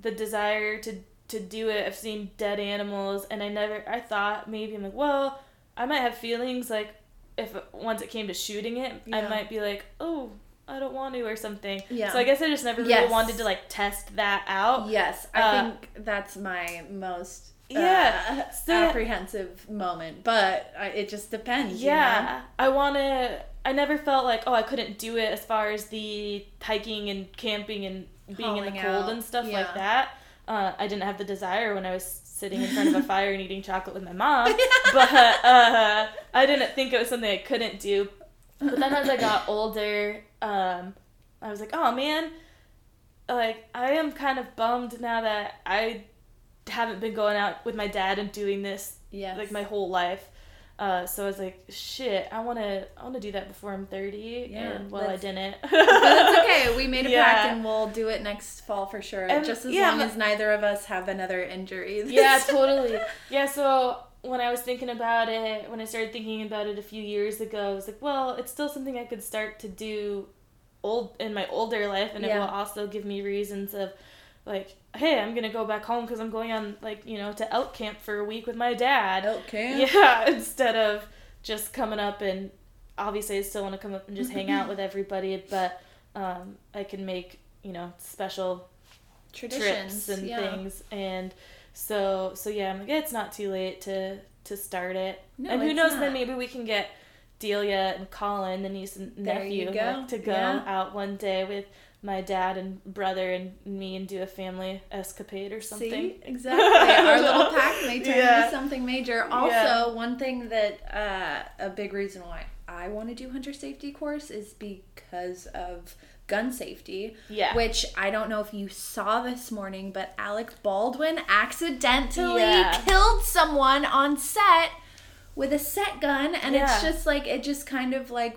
the desire to to do it. I've seen dead animals, and I never I thought maybe I'm like, well, I might have feelings like if once it came to shooting it, I might be like, oh, I don't want to or something. Yeah. So I guess I just never really Yes. wanted to like test that out. Yes, I Uh, think that's my most Yeah, uh, so- apprehensive moment, but I, it just depends. you know? Yeah, I want to. I never felt like oh I couldn't do it as far as the hiking and camping and being in the cold out, and stuff yeah. like that. Uh, I didn't have the desire when I was sitting in front of a fire and eating chocolate with my mom, but uh, I didn't think it was something I couldn't do. But then as I got older, um, I was like, oh man, like I am kind of bummed now that I haven't been going out with my dad and doing this Yes. like my whole life. Uh, so I was like, shit, I wanna, I wanna do that before I'm thirty. Yeah, and well, I didn't. But that's okay. We made a pact and we'll do it next fall for sure. And, just as yeah, long as neither of us have another injury. yeah, totally. Yeah, so when I was thinking about it, when I started thinking about it a few years ago, I was like, well, it's still something I could start to do old in my older life and it will also give me reasons of like, hey, I'm going to go back home cuz I'm going on like, you know, to elk camp for a week with my dad. Okay. Yeah, instead of just coming up and obviously I still want to come up and just hang out with everybody, but um, I can make, you know, special Traditions trips and yeah. things and so so yeah i'm like it's not too late to to start it No, and who knows not. then maybe we can get delia and colin the niece and There nephew like, to go Yeah. out one day with my dad and brother and me and do a family escapade or something See? Exactly. Our little pack may turn Yeah. into something major. Also, Yeah. one thing that uh, a big reason why I want to do hunter safety course is because of gun safety. Yeah. Which I don't know if you saw this morning, but Alec Baldwin accidentally Yeah. killed someone on set with a set gun, and it's just like it just kind of like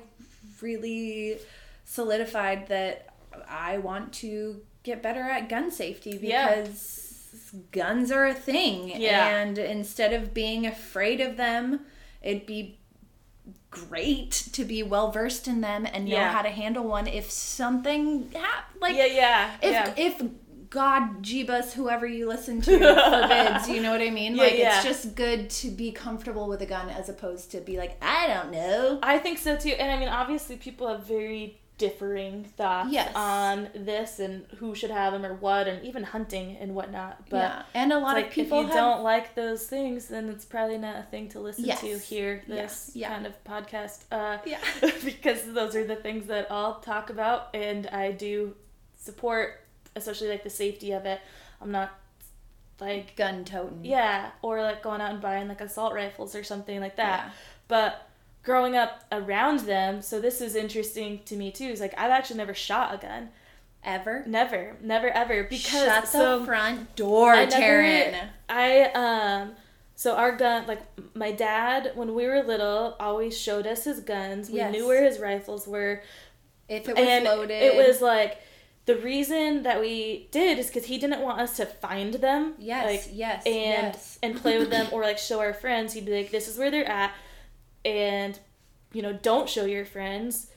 really solidified that I want to get better at gun safety Yeah. because guns are a thing. Yeah. And instead of being afraid of them, it'd be great to be well versed in them and know Yeah. how to handle one if something hap- like yeah yeah if yeah if God Jeebus, whoever you listen to forbids, you know what I mean? Yeah, like yeah. it's just good to be comfortable with a gun as opposed to be like, I don't know. I think so too. And I mean, obviously, people have very differing thoughts Yes. on this and who should have them or what, and even hunting and whatnot. But yeah. And a lot like of people if you have don't like those things, then it's probably not a thing to listen Yes. to here. Yeah. This Yeah. kind of podcast, uh, Yeah. because those are the things that I'll talk about, and I do support, especially like the safety of it. I'm not like gun toting. yeah, or like going out and buying like assault rifles or something like that. Yeah. But growing up around them, so this is interesting to me too. Is like I've actually never shot a gun. Ever? Never, never ever because Shut the so front door, I never- I um so our gun like my dad when we were little always showed us his guns. We Yes. knew where his rifles were If it was and loaded. it was like the reason that we did is because he didn't want us to find them. Yes, like, yes, and yes. and play with them or like show our friends. He'd be like, "This is where they're at," and you know, don't show your friends.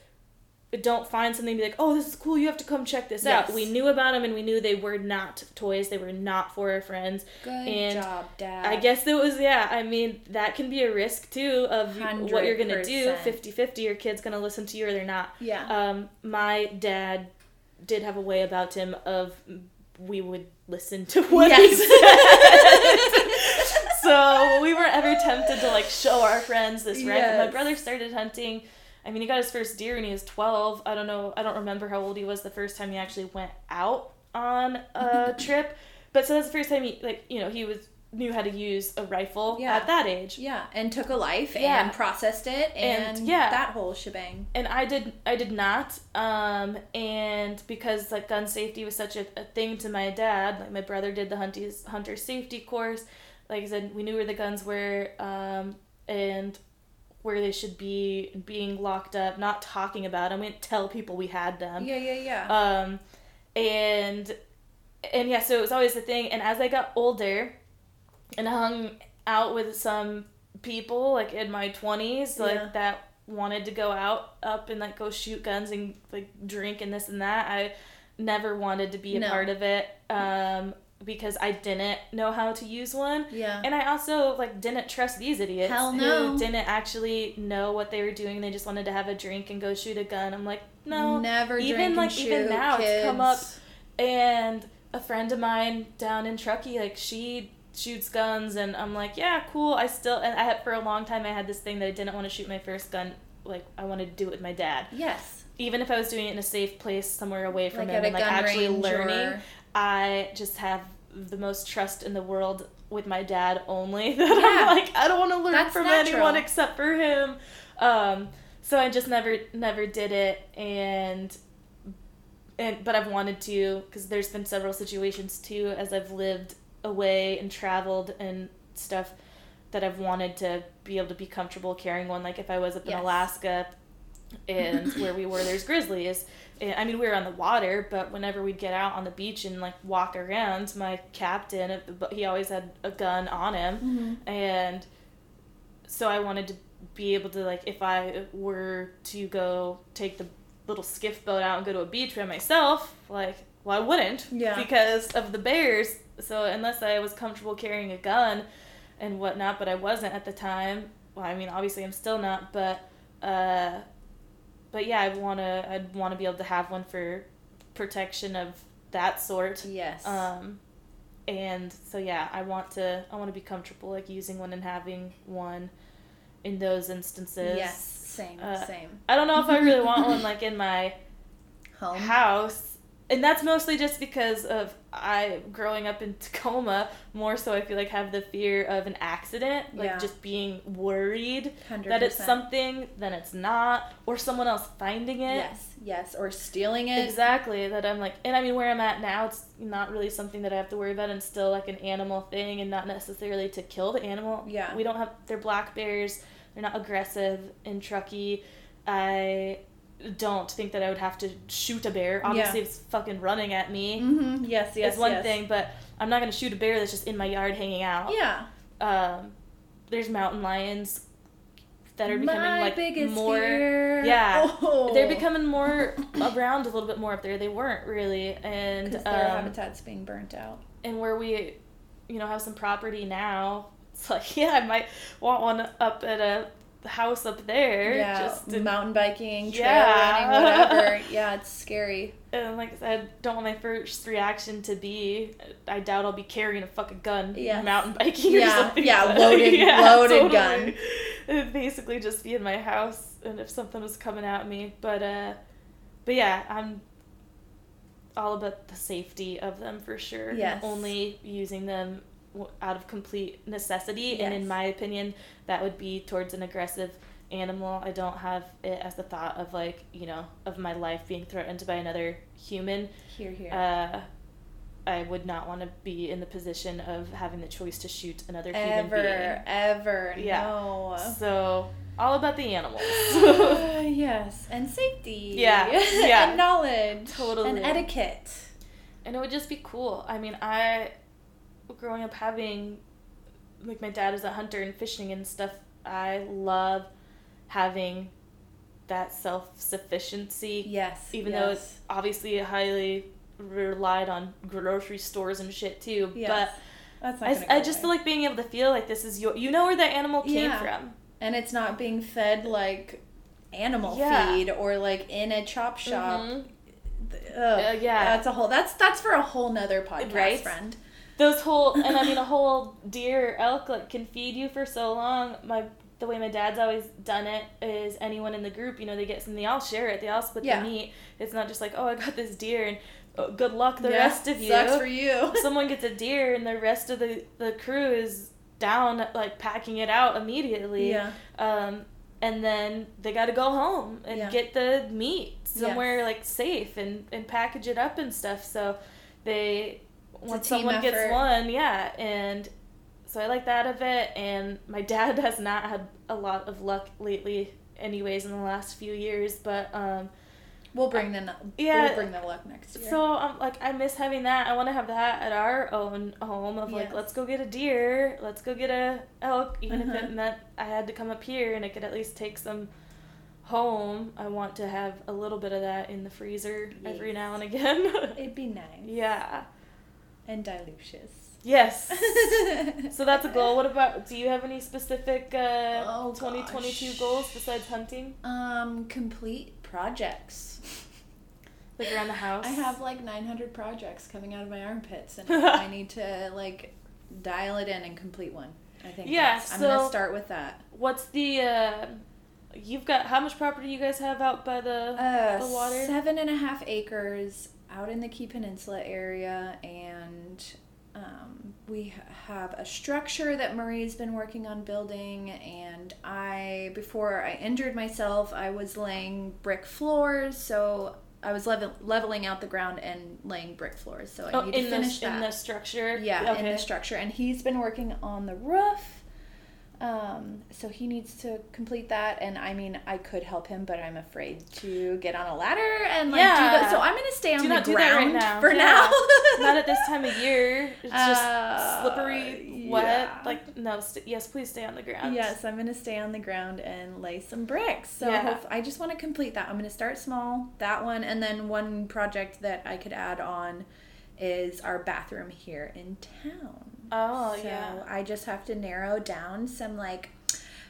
But don't find something and be like, "Oh, this is cool. You have to come check this out." We knew about them and we knew they were not toys. They were not for our friends. Good and job, Dad. I guess it was yeah. I mean that can be a risk too of what you're gonna do. 100%. 50-50, Your kid's gonna listen to you or they're not. Yeah. Um, my dad did have a way about him of we would listen to what Yes. he said. so we weren't ever tempted to like show our friends this rifle. My brother started hunting. I mean, he got his first deer when he was twelve. I don't know. I don't remember how old he was the first time he actually went out on a trip. But so that's the first time he like you know he was knew how to use a rifle Yeah. at that age. yeah, and took a life Yeah. and processed it and, And, yeah. that whole shebang. and I did I did not um and because like gun safety was such a, a thing to my dad like my brother did the hunties hunter safety course like I said we knew where the guns were um and where they should be being locked up not talking about them we didn't tell people we had them Yeah, yeah, yeah. um and and yeah so it was always the thing and as I got older and hung out with some people like in my 20s like Yeah. that wanted to go out up and like go shoot guns and like drink and this and that i never wanted to be a No. part of it um because i didn't know how to use one yeah. and i also like didn't trust these idiots Hell no. who didn't actually know what they were doing they just wanted to have a drink and go shoot a gun i'm like no Never even like even now it's come up and a friend of mine down in Truckee, like she shoots guns, and I'm like, yeah, cool. I still and I had for a long time I had this thing that I didn't want to shoot my first gun. Like I wanted to do it with my dad, Yes. even if I was doing it in a safe place somewhere away from Like him and like actually learning. or- I just have the most trust in the world with my dad only that Yeah. I'm like I don't want to learn That's from natural. anyone except for him. Um, so I just never never did it and and but I've wanted to because there's been several situations too as I've lived away and traveled and stuff that I've wanted to be able to be comfortable carrying one like if I was up Yes. in Alaska and where we were there's grizzlies I mean we were on the water but whenever we'd get out on the beach and like walk around my captain of he always had a gun on him Mm-hmm. and so I wanted to be able to like if I were to go take the little skiff boat out and go to a beach by myself, like well I wouldn't Yeah. because of the bears. So unless I was comfortable carrying a gun and whatnot, but I wasn't at the time. Well, I mean obviously I'm still not, but uh, but yeah, I wanna I'd want to be able to have one for protection of that sort. Yes. Um, and so yeah, I want to I want to be comfortable like using one and having one in those instances. yes. Same. uh, same. I don't know if I really want one like in my Home. house. And that's mostly just because of I growing up in Tacoma, more so I feel like have the fear of an accident, like Yeah. just being worried 100%. that it's something, then it's not, or someone else finding it. Yes. Yes. Or stealing it. Exactly. That I'm like, and I mean, where I'm at now, it's not really something that I have to worry about, and still like an animal thing, and not necessarily to kill the animal. Yeah. We don't have. They're black bears. They're not aggressive and Truckee. I don't think that I would have to shoot a bear. Obviously, Yeah. it's fucking running at me. Mm-hmm. Yes. Yes. is one yes. thing, but I'm not gonna shoot a bear that's just in my yard hanging out. Yeah. Um, there's mountain lions that are becoming My like biggest more. fear. Yeah. Oh. They're becoming more around a little bit more up there. They weren't really, and their um, habitat's being burnt out. and where we, you know, have some property now. It's like, yeah, I might want one up at a house up there. Yeah. Just to, mountain biking, trail Yeah. running, whatever. Yeah, it's scary. and like I said, don't want my first reaction to be. I doubt I'll be carrying a fucking gun Yes. mountain biking or Yeah, something. yeah, loaded- loaded gun. It'd basically just be in my house, and if something was coming at me, but uh, but yeah, I'm all about the safety of them for sure. Yes. Only using them out of complete necessity, and in my opinion, that would be towards an aggressive animal. I don't have it as the thought of like you know of my life being threatened by another human. Here, here. Uh, I would not want to be in the position of having the choice to shoot another human ever, being. ever. Yeah. No. So all about the animals. yes, and safety. Yeah, yeah. and knowledge. Totally. And etiquette. and it would just be cool. I mean, I growing up having like my dad is a hunter and fishing and stuff. I love having that self sufficiency. Yes. Even yes. though it's obviously highly relied on grocery stores and shit too. Yes. But That's I, I just away. like being able to feel like this is your you know where that animal came Yeah. from. and it's not being fed like animal Yeah. feed or like in a chop shop. Mhm. Ugh, Uh, yeah. that's a whole. That's that's for a whole nother podcast, Right? friend. Those whole and I mean a whole deer or elk like can feed you for so long. My the way my dad's always done it is anyone in the group, you know, they get some they all share it, they all split Yeah. the meat. It's not just like, oh I got this deer and oh, good luck the Yeah, rest of you. sucks for you. Someone gets a deer and the rest of the, the crew is down like packing it out immediately. yeah, Um and then they got to go home and Yeah. get the meat somewhere Yes. like safe and, and package it up and stuff. So they once someone gets one, yeah, and so I like that of it. And my dad has not had a lot of luck lately, anyways, in the last few years. But um, we'll bring the yeah, we'll bring the luck next year. so I'm like I miss having that. I want to have that at our own home of like Yes. let's go get a deer, let's go get a elk, even if Uh-huh. it meant I had to come up here and I could at least take some home. I want to have a little bit of that in the freezer every now and again. It'd be nice. yeah. And dilutious. Yes. So that's a goal. What about? Do you have any specific uh, Oh, 2022 gosh. goals besides hunting, Um, complete projects. like around the house? I have like 900 projects coming out of my armpits, and I need to like dial it in and complete one. I think. Yeah, that's- I'm so- gonna start with that. What's the? Uh, you've got how much property you guys have out by the Uh, the water? seven and a half acres out in the Key Peninsula area, and um, we have a structure that Marie's been working on building, and I, before I injured myself, I was laying brick floors. So I was level, leveling out the ground and laying brick floors. So I Oh, need in to the finish in that. the structure. yeah, in the structure, and he's been working on the roof. Um, so he needs to complete that, and I mean, I could help him, but I'm afraid to get on a ladder and like do Yeah. that. So I'm gonna stay on Do the not do that right ground now. for Yeah. now. Not at this time of year. It's just Uh, slippery, wet. yeah. Like no. St- yes, please stay on the ground. Yes, I'm gonna stay on the ground and lay some bricks. So Yeah. I just want to complete that. I'm gonna start small, that one, and then one project that I could add on is our bathroom here in town. Oh so yeah. I just have to narrow down some like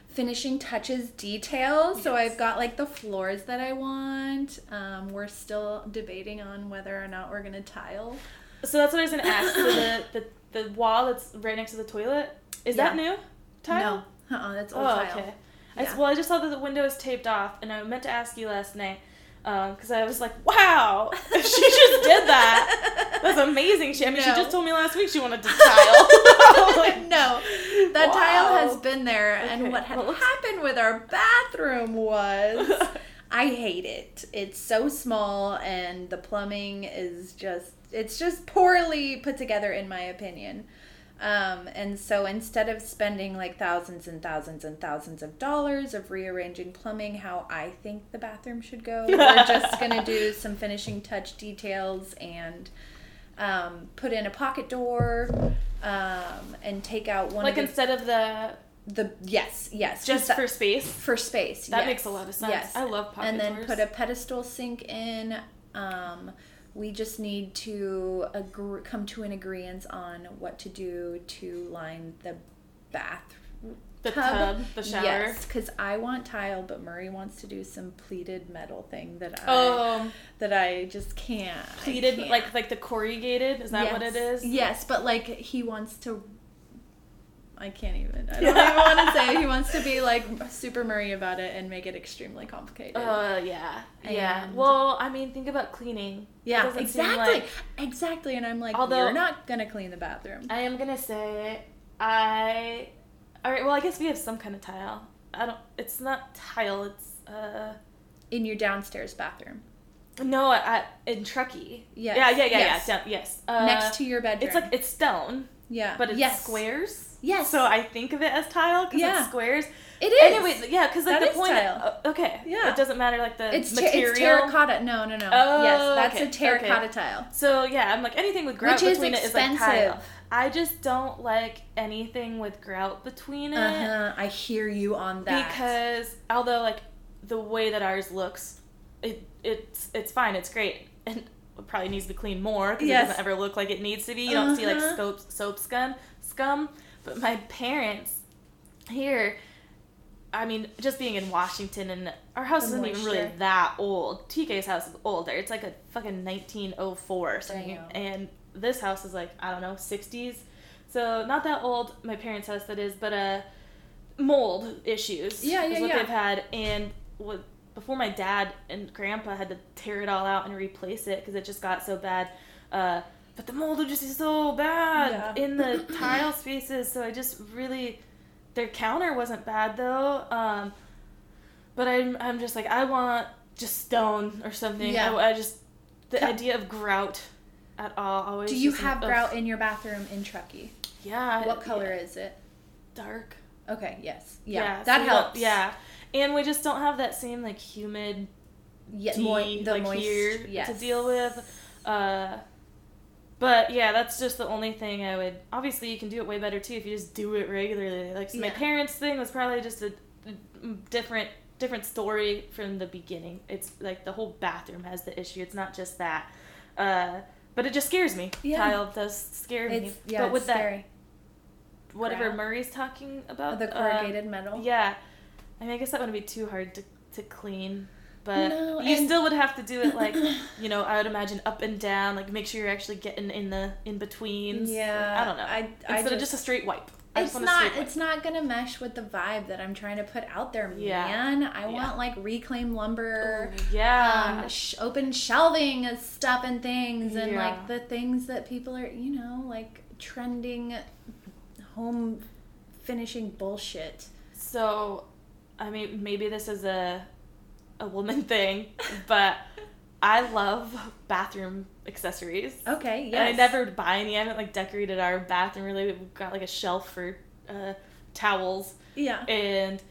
finishing touches details. So I've got like the floors that I want. Um, we're still debating on whether or not we're gonna tile. So that's what I was gonna ask. So the, the the wall that's right next to the toilet is that new? Tile? No, uh-uh, that's old Oh, tile. okay. I Yeah. well, I just saw that the window is taped off, and I meant to ask you last night Um, because I was like, "Wow, she just did that. That's amazing." She, I mean, she just told me last week she wanted to tile. Like, no, that tile has been there, and what had well, happened with our bathroom was I hate it. It's so small, and the plumbing is just it's just poorly put together, in my opinion. Um, and so instead of spending like thousands and thousands and thousands of dollars of rearranging plumbing how I think the bathroom should go, we're just gonna do some finishing touch details and um, put in a pocket door um, and take out one like of the, instead of the the yes yes, just that- for space. for space. That yes. makes a lot of sense. Yes. I love pocket and then doors. put a pedestal sink in. Um, we just need to agree, come to an agreement on what to do to line the bath. the tub. tub, the shower. Yes, because I want tile, but Murray wants to do some pleated metal thing that I Oh, that I just can't. Pleated can't. like like the corrugated. Is that what it is? Yes, but like he wants to. I can't even. I don't even want to say. He wants to be like super Murray about it and make it extremely complicated. Uh, yeah, yeah. Well, I mean, think about cleaning. Yeah, exactly, like- exactly. And I'm like, Although- you're not gonna clean the bathroom. I am gonna say, I. All right. Well, I guess we have some kind of tile. I don't. It's not tile. It's uh. In your downstairs bathroom, No, at in Truckee. Yes, Yeah, yeah, yeah, yes. yeah. Down, yes. Uh, next to your bedroom. It's like it's stone, yeah, but it's yes. squares. Yes. So I think of it as tile because Yeah. it's squares. It is. Anyway, yeah, because like That the point. tile. uh, okay. Yeah. It doesn't matter like the it's, ter- material. it's terracotta. No, no, no. Oh, yes, that's okay, a terracotta okay. tile. So yeah, I'm like anything with grout Which between it is like tile. expensive. I just don't like anything with grout between it Uh huh. I hear you on that. because although like the way that ours looks, it it's it's fine, it's great, and it probably needs to be cleaned more because Yes. it doesn't ever look like it needs to be. You don't see like Uh-huh. soap soap scum scum, but my parents here. I mean, just being in Washington and our house isn't even really that old. TK's house is older. It's like a fucking 1904 or something. And this house is like, I don't know, 60s. So not that old, my parents' house that is, but uh mold issues Yeah, is yeah, what yeah. they've had and what before my dad and grandpa had to tear it all out and replace it because it just got so bad. Uh, but the mold was just so bad Yeah. in the tile spaces, so I just really their counter wasn't bad though. Um, but I'm I'm just like I want just stone or something. Yeah. I, I just the Co- idea of grout at all always. Do you have ugh. grout in your bathroom in Truckee? Yeah. What color yeah, is it? Dark. Okay, yes. Yeah, so that don't- helps. Yeah, and we just don't have that same like humid Yeah, moi- the like moist, here yes. to deal with. Uh, but yeah, that's just the only thing I would. Obviously, you can do it way better too if you just do it regularly. Like so my Yeah. parents' thing was probably just a, a different different story from the beginning. It's like the whole bathroom has the issue. It's not just that. Uh, but it just scares me. Yeah. Tile does scare me. It's yeah, but it's with that, scary. whatever grout. Murray's talking about, the uh, corrugated metal. yeah. I mean, I guess that wouldn't be too hard to, to clean. But No, you and- still would have to do it like, you know, I would imagine up and down, like make sure you're actually getting in the in betweens. Yeah, I don't know. I- I Instead of just- just a straight wipe. I it's not it's not gonna mesh with the vibe that I'm trying to put out there, Yeah. man. I Yeah. want like reclaimed lumber, yeah. um, sh- open shelving and stuff and things, and Yeah. like the things that people are, you know, like trending home finishing bullshit. So, I mean, maybe this is a a woman thing, but I love bathroom accessories. Okay, And I never buy any. I haven't like decorated our bathroom really. We've got like a shelf for uh, towels, Yeah. and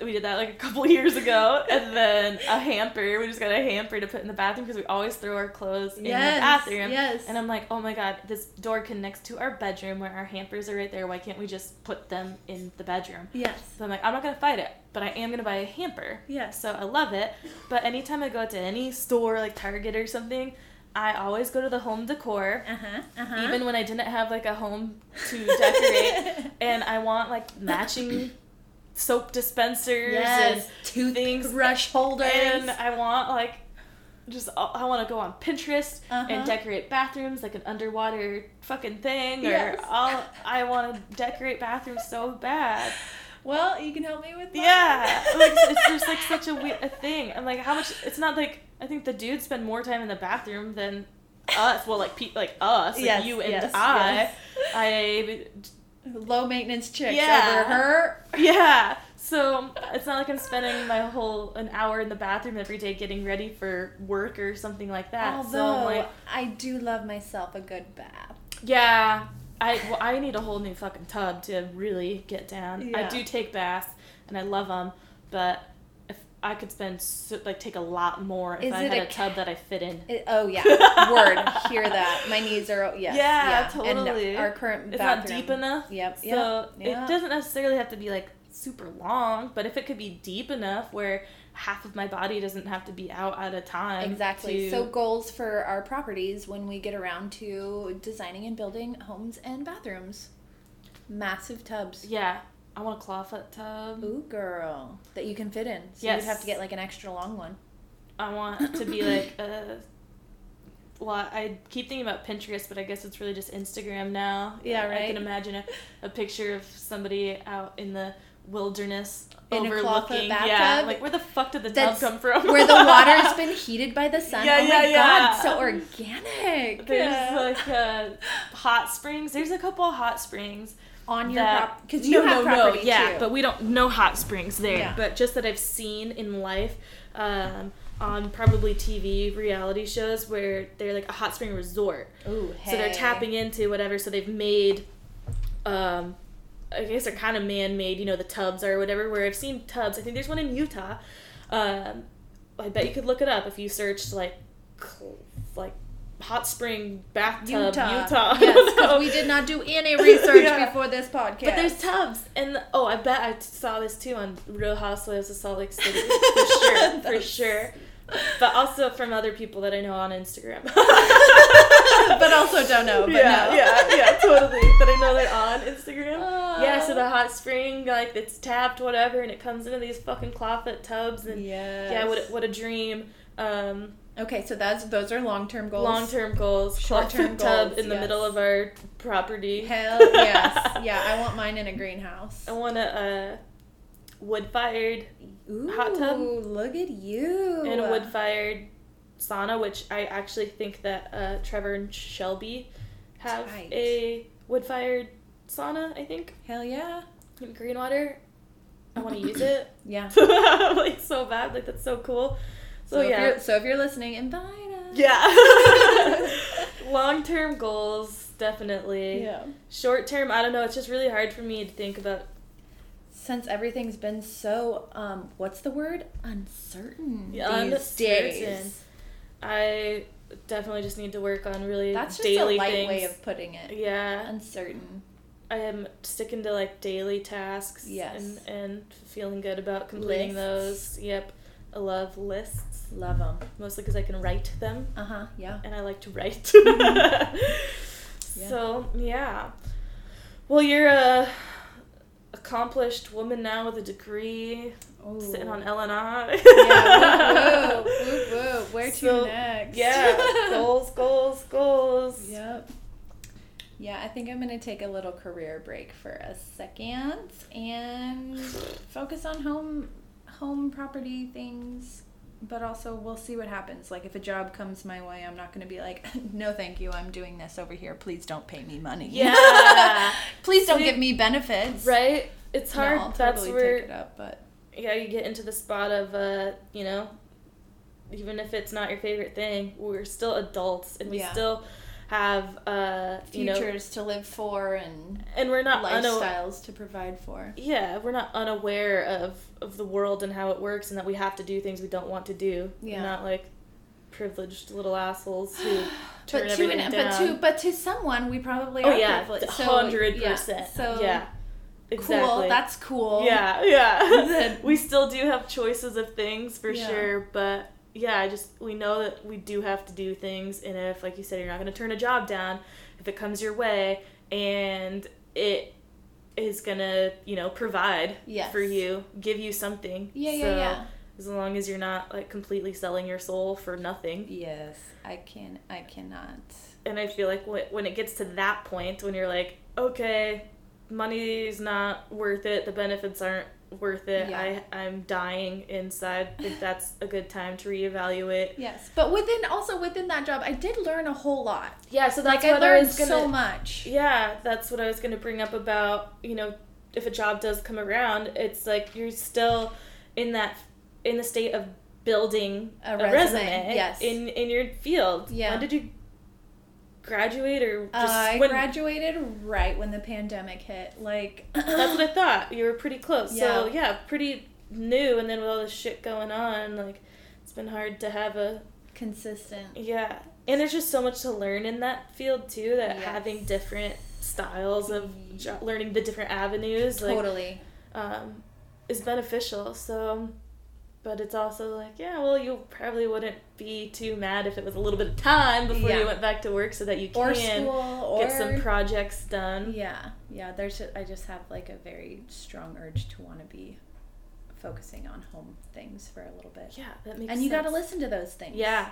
we did that like a couple years ago. And then a hamper. We just got a hamper to put in the bathroom because we always throw our clothes in Yes, the bathroom. yes. And I'm like, oh my god, this door connects to our bedroom where our hampers are right there. Why can't we just put them in the bedroom? Yes. So I'm like, I'm not gonna fight it, but I am gonna buy a hamper. Yes. So I love it. But anytime I go to any store like Target or something, I always go to the home decor. Uh huh. Uh huh. Even when I didn't have like a home to decorate, and I want like matching soap dispensers yes, and things, toothbrush holders. and I want like just I want to go on Pinterest Uh-huh. and decorate bathrooms like an underwater fucking thing, Yes. or I'll, I want to decorate bathrooms so bad. well, you can help me with that. Yeah, like it's, just like such a weird a thing. I'm like, how much? It's not like I think the dudes spend more time in the bathroom than us. Well, like pe- like us, like Yes, you and yes, I. I Low maintenance chicks Yeah. over her. yeah. So it's not like I'm spending my whole an hour in the bathroom every day getting ready for work or something like that. Although so like, I do love myself a good bath. yeah. I, well, I need a whole new fucking tub to really get down. I do take baths and I love them, but I could spend so, like take a lot more if Is I had a a, tub that I fit in. It, oh yeah, word. Hear that? My knees are yes. Yeah, And totally. our current It's bathroom. not deep enough. Yep. So yep, yep. it doesn't necessarily have to be like super long, but if it could be deep enough where half of my body doesn't have to be out at a time. Exactly. to- So goals for our properties when we get around to designing and building homes and bathrooms. Massive tubs. yeah, I want a clawfoot tub. Ooh, girl, that you can fit in. So Yes. you'd have to get like an extra long one. I want to be like a. Well, I keep thinking about Pinterest, but I guess it's really just Instagram now. Yeah, I right. can imagine a, a picture of somebody out in the wilderness In a overlooking. yeah, like where the fuck did the That's tub come from? Where the water's been heated by the sun. Yeah, oh my yeah, yeah. god, so organic. There's like uh, hot springs. There's a couple of hot springs on your because you have property yeah, too. but we don't know hot springs there. Yeah. But just that I've seen in life, um, on probably TV reality shows where they're like a hot spring resort. Ooh, So they're tapping into whatever. So they've made, um, I guess they're kind of man-made. You know, the tubs or whatever. Where I've seen tubs. I think there's one in Utah. Um, I bet you could look it up if you searched like hot spring bathtub Utah. Utah. Yes, because we did not do any research Yeah. before this podcast. But there's tubs, and oh, I bet I saw this too on Real Housewives of Salt Lake City for sure, for sure. But also from other people that I know on Instagram. but also don't know. But yeah, no. yeah, yeah, totally. But I know they're on Instagram. Oh. yeah, so the hot spring, like it's tapped, whatever, and it comes into these fucking clawfoot tubs, and Yes. yeah, what a, what a dream. Um, Okay, so that's those are long term goals. long term goals, Short-term clawfoot tub goals, in the yes. middle of our property. Hell yes, yeah. I want mine in a greenhouse. I want a uh, wood fired hot tub. Look at you. and a wood fired sauna, which I actually think that uh, Trevor and Shelby have Tight. a wood fired sauna. I think Hell yeah. in Greenwater. I want to use it Yeah. like so bad. Like that's so cool. So, So, if yeah, you're so if you're listening, invite us. yeah. Long term goals definitely. yeah. Short term, I don't know. It's just really hard for me to think about. Since everything's been so um, what's the word? Uncertain. Yeah, these uncertain. days. I definitely just need to work on really That's just daily a light things. way of putting it. yeah, Uncertain. I am sticking to like daily tasks. Yes. And and feeling good about completing Lists. those. Yep. I love lists Love them. mostly because I can write them Uh huh. Yeah. and I like to write. Mm-hmm. Yeah. So yeah. Well, you're a accomplished woman now with a degree, sitting on L&I. yeah. Woo, woo, woo, woo. Where to So, next? Yeah. goals, goals, goals. Yep. Yeah, I think I'm gonna take a little career break for a second and focus on home home property things. But also, we'll see what happens. Like, if a job comes my way, I'm not gonna be like, "No, thank you. I'm doing this over here. Please don't pay me money. Yeah. Please don't See? give me benefits. right? It's No, hard. I'll That's totally where take it up. But yeah, you get into the spot of uh, you know, even if it's not your favorite thing, we're still adults and we Yeah. still have uh, you know, futures to live for and and we're not lifestyles to provide for. yeah, we're not unaware of of the world and how it works and that we have to do things we don't want to do. We're Yeah. not like privileged little assholes who turn But to everything an, down. but to but to someone we probably oh are yeah, privileged. So, hundred yeah, percent. So yeah, exactly. cool. That's cool. Yeah, yeah. We still do have choices of things for Yeah. sure, but yeah, I just we know that we do have to do things, and if, like you said, you're not going to turn a job down if it comes your way, and it is gonna, you know, provide Yes. for you, give you something. Yeah, yeah, So, yeah. As long as you're not like completely selling your soul for nothing, Yes, I can. I cannot. and I feel like when when it gets to that point, when you're like, okay, money's not worth it, the benefits aren't worth it. Yeah. I I'm dying inside. I think that's a good time to reevaluate. Yes, but within also within that job, I did learn a whole lot. Yeah, so that's Like what I, learned was gonna. so much. Yeah, that's what I was gonna bring up about you know if a job does come around, it's like you're still in that in the state of building A a, resume, resume, yes. in in your field. Yeah. When did you graduate or just I when, graduated right when the pandemic hit. Like That's what I thought. You were pretty close. Yeah. So Yeah. pretty new, and then with all this shit going on, like it's been hard to have a consistent. yeah. And there's just so much to learn in that field too. That Yes. having different styles of jo- learning the different avenues, like Totally. um, is beneficial. So, but it's also like, yeah, well, you probably wouldn't be too mad if it was a little bit of time before Yeah. you went back to work, so that you Or can school or get some projects done. Yeah, yeah. There's I just have like a very strong urge to want to be focusing on home things for a little bit. Yeah, that makes. Sense. And you got to listen to those things. Yeah,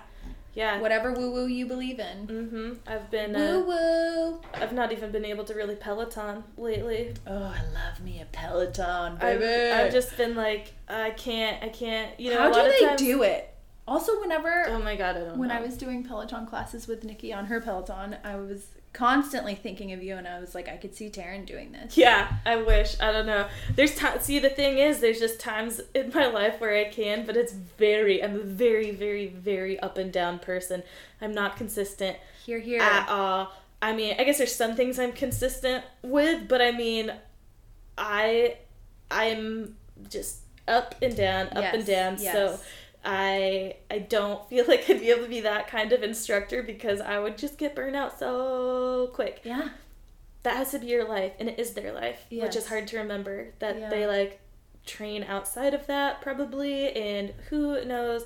yeah. Whatever woo woo you believe in. Mm-hmm. I've been. Woo Uh, woo. I've not even been able to really Peloton lately. Oh, I love me a Peloton, I've. I've just been like, I can't, I can't. You know, How a lot do of they times, do it? Also, whenever Oh my god, I don't know. when know. I was doing Peloton classes with Nikki on her Peloton, I was constantly thinking of you, and I was like, I could see Taryn doing this. Yeah, I wish. I don't know. There's time. See, the thing is, there's just times in my life where I can, but it's very. I'm a very, very, very up and down person. I'm not consistent Here, here. at all. I mean, I guess there's some things I'm consistent with, but I mean, I, I'm just up and down, up and down. yes. So. I I don't feel like I'd be able to be that kind of instructor because I would just get burned out so quick yeah. that has to be your life and it is their life which is hard to remember that Yeah. they like train outside of that probably and who knows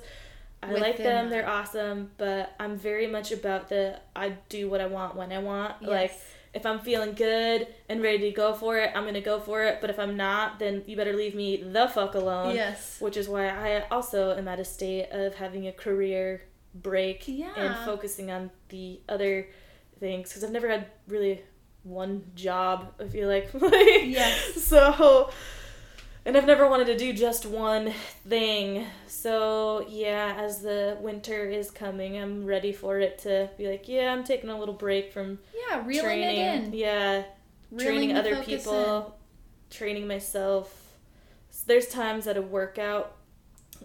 i like them they're awesome but i'm very much about the i do what i want when i want like Yes. If i'm feeling good and ready to go for it i'm gonna go for it. But if i'm not then you better leave me the fuck alone. Yes. which is why i also am at a state of having a career break and focusing on the other things. Because i've never had really one job i feel like like. Yes. so and i've never wanted to do just one thing. So yeah as the winter is coming i'm ready for it to be like yeah i'm taking a little break from Yeah, reeling training. it in. yeah Reeling training other people training myself. S- there's times that a workout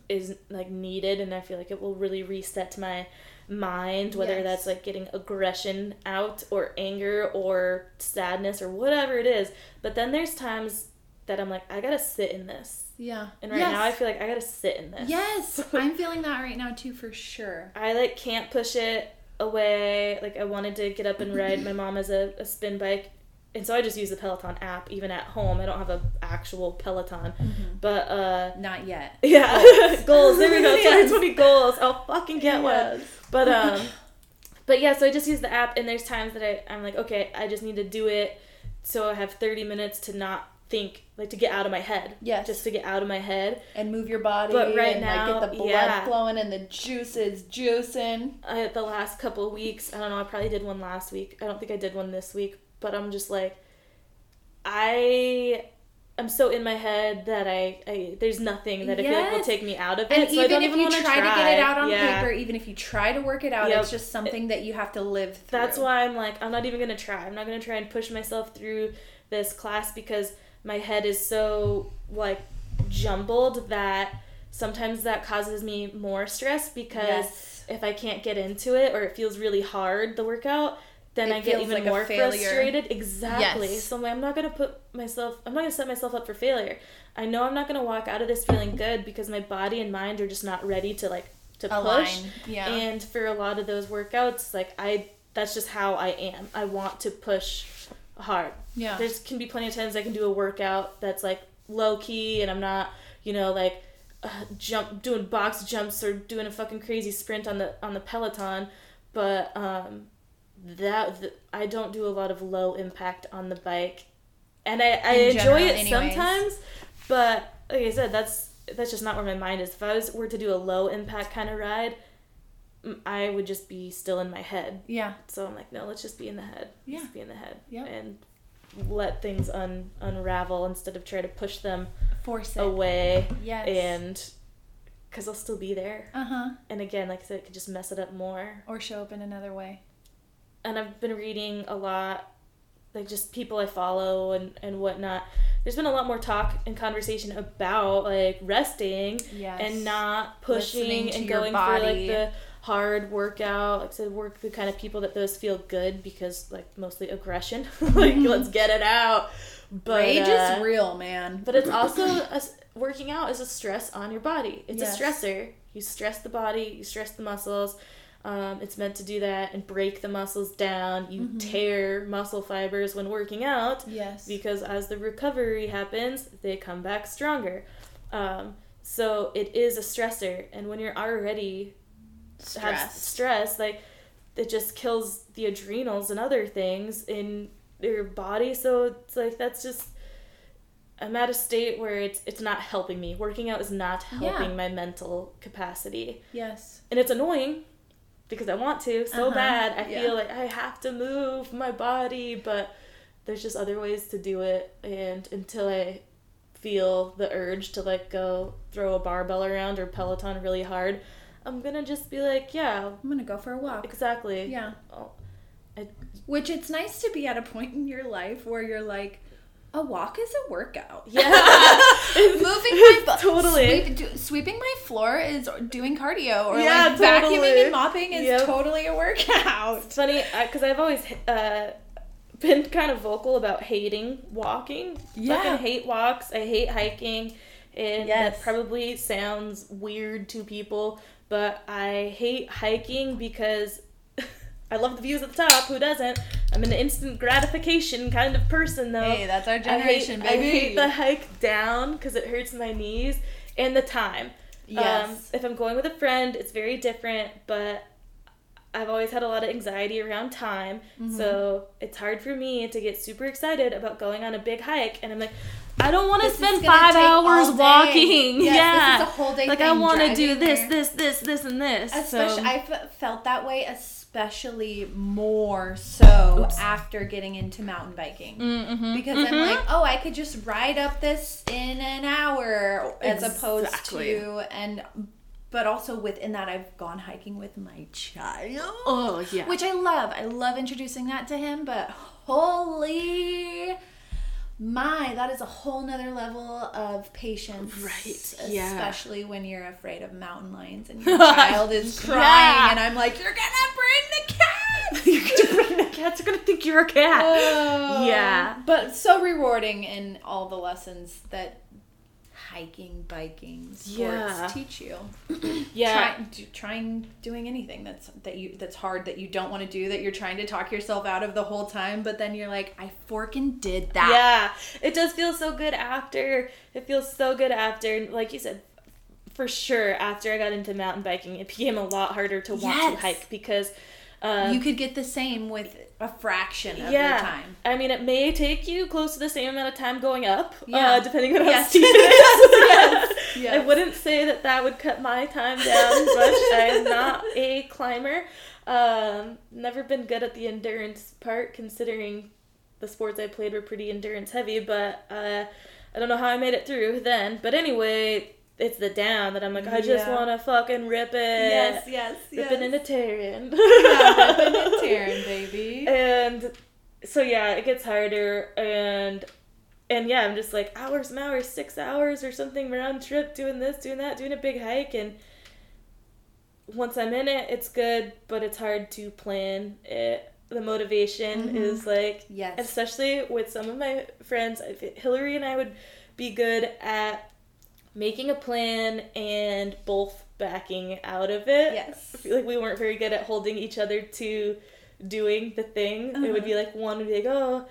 is like needed and i feel like it will really reset my mind whether Yes. that's like getting aggression out or anger or sadness or whatever it is. But then there's times that i'm like i gotta sit in this. Yeah. and right yes. now i feel like i gotta sit in this Yes, I'm feeling that right now too, for sure. I like can't push it away. Like I wanted to get up and ride. My mom has a, a spin bike, and so I just use the Peloton app even at home. I don't have a actual Peloton, but uh, Not yet. yeah, Goals. goals. There we go. Yes. 2020 goals. I'll fucking get one. But um, but yeah. So I just use the app, and there's times that I I'm like, okay, I just need to do it. So I have 30 minutes to not think like to get out of my head. Yes. Just to get out of my head. and move your body But right and now, like get the blood yeah. flowing and the juices juicing. I, the last couple of weeks, I don't know, I probably did one last week. I don't think I did one this week, but I'm just like I I'm so in my head that I, I there's nothing that I feel like will take me out of it. And so I even don't if even you want to try, to get it out on yeah. paper, even if you try to work it out, Yep. it's just something that you have to live through. That's why I'm like, I'm not even gonna try. I'm not gonna try and push myself through this class because my head is so like jumbled that sometimes that causes me more stress because Yes. if I can't get into it or it feels really hard the workout, then It I get even like more frustrated. Exactly. Yes. So I'm not gonna put myself. I'm not gonna set myself up for failure. I know I'm not gonna walk out of this feeling good because my body and mind are just not ready to like to push. Yeah. And for a lot of those workouts, like I, that's just how I am. I want to push hard. Yeah. There's can be plenty of times I can do a workout that's like low key, and I'm not, you know, like uh, jump doing box jumps or doing a fucking crazy sprint on the on the Peloton, but um, that th- I don't do a lot of low impact on the bike, and I, I In enjoy general, it anyways. sometimes, but like I said, that's that's just not where my mind is. If I was were to do a low impact kind of ride, I would just be still in my head. yeah. So I'm like, no, let's just be in the head. Yeah. Let's be in the head. Yeah. And let things un- unravel instead of try to push them Force it. away. Yes. And because they'll still be there. Uh huh. And again, like I said, it could just mess it up more. Or show up in another way. And I've been reading a lot, like just people I follow and, and whatnot. There's been a lot more talk and conversation about like resting Yes. and not pushing and going for like the hard workout. Like I said, work the kind of people that those feel good because like mostly aggression. like let's get it out. But Rage uh, is real, man. but it's also a working out is a stress on your body. It's Yes. a stressor. You stress the body, you stress the muscles. Um, it's meant to do that and break the muscles down. You Mm-hmm. tear muscle fibers when working out yes. because as the recovery happens, they come back stronger. Um, so it is a stressor, and when you're already Stress. stress, like it just kills the adrenals and other things in your body. So it's like that's just I'm at a state where it's it's not helping me. Working out is not helping Yeah. my mental capacity, Yes. and it's annoying because I want to so Uh-huh. bad. I Yeah. feel like I have to move my body, but there's just other ways to do it. And until I feel the urge to like go throw a barbell around or Peloton really hard, I'm gonna just be like, yeah, I'm gonna go for a walk. exactly. Yeah. Oh, I, Which it's nice to be at a point in your life where you're like, a walk is a workout. yeah. Moving my Totally. sweep- do- sweeping my floor is doing cardio, or Yeah, like vacuuming totally. and mopping is Yep. totally a workout. It's funny because I've always uh, been kind of vocal about hating walking. Yeah. Fucking hate walks. I hate hiking. And Yes. that probably sounds weird to people, but I hate hiking because I love the views at the top. Who doesn't? I'm an instant gratification kind of person, though. Hey, that's our I hate, generation, I hate the hike down because it hurts my knees and the time. Yes. Um, if I'm going with a friend, it's very different, but I've always had a lot of anxiety around time. Mm-hmm. So it's hard for me to get super excited about going on a big hike. And I'm like, I don't want to spend five hours walking. Yes, yeah. this is a whole day Like, I want to do this, there. this, this, this, and this. Especially, so, I've felt that way, especially more so Oops. after getting into mountain biking. Mhm, Because mhm. I'm like, oh, I could just ride up this in an hour, as opposed to and. But also within that, I've gone hiking with my child, Oh, yeah. which I love. I love introducing that to him. But holy my, that is a whole nother level of patience, Right, yeah. Especially when you're afraid of mountain lions and your child is crying, Yeah. and I'm like, you're gonna bring the cat. You're gonna bring the cats are gonna think you're a cat. Oh. Yeah. But so rewarding in all the lessons that hiking, biking, sports Yeah. teach you. yeah. Try, do, trying doing anything that's that you that's hard that you don't want to do that you're trying to talk yourself out of the whole time, but then you're like, I forking did that. Yeah, it does feel so good after. It feels so good after. And Like you said, for sure, after I got into mountain biking, it became a lot harder to want Yes. to hike because. Uh, You could get the same with a fraction of yeah. time. I mean, it may take you close to the same amount of time going up, Yeah. uh, depending on how Yes. steep it is. Yes. I wouldn't say that that would cut my time down much. I'm not a climber. Um, never been good at the endurance part, considering the sports I played were pretty endurance heavy. But uh, I don't know how I made it through then. But anyway, it's the down that I'm like, I just Yeah. want to fucking rip it. Yes, yes, yes. Ripping into tearing. yeah, ripping and tearing, baby. and so yeah, it gets harder and and yeah, I'm just like hours and hours, six hours or something round trip, doing this, doing that, doing a big hike and once I'm in it, it's good, but it's hard to plan it. The motivation Mhm. is like Yes. especially with some of my friends, Hillary and I would be good at making a plan and both backing out of it. Yes. I feel like we weren't very good at holding each other to doing the thing. It would Uh-huh. be like one would be like, oh,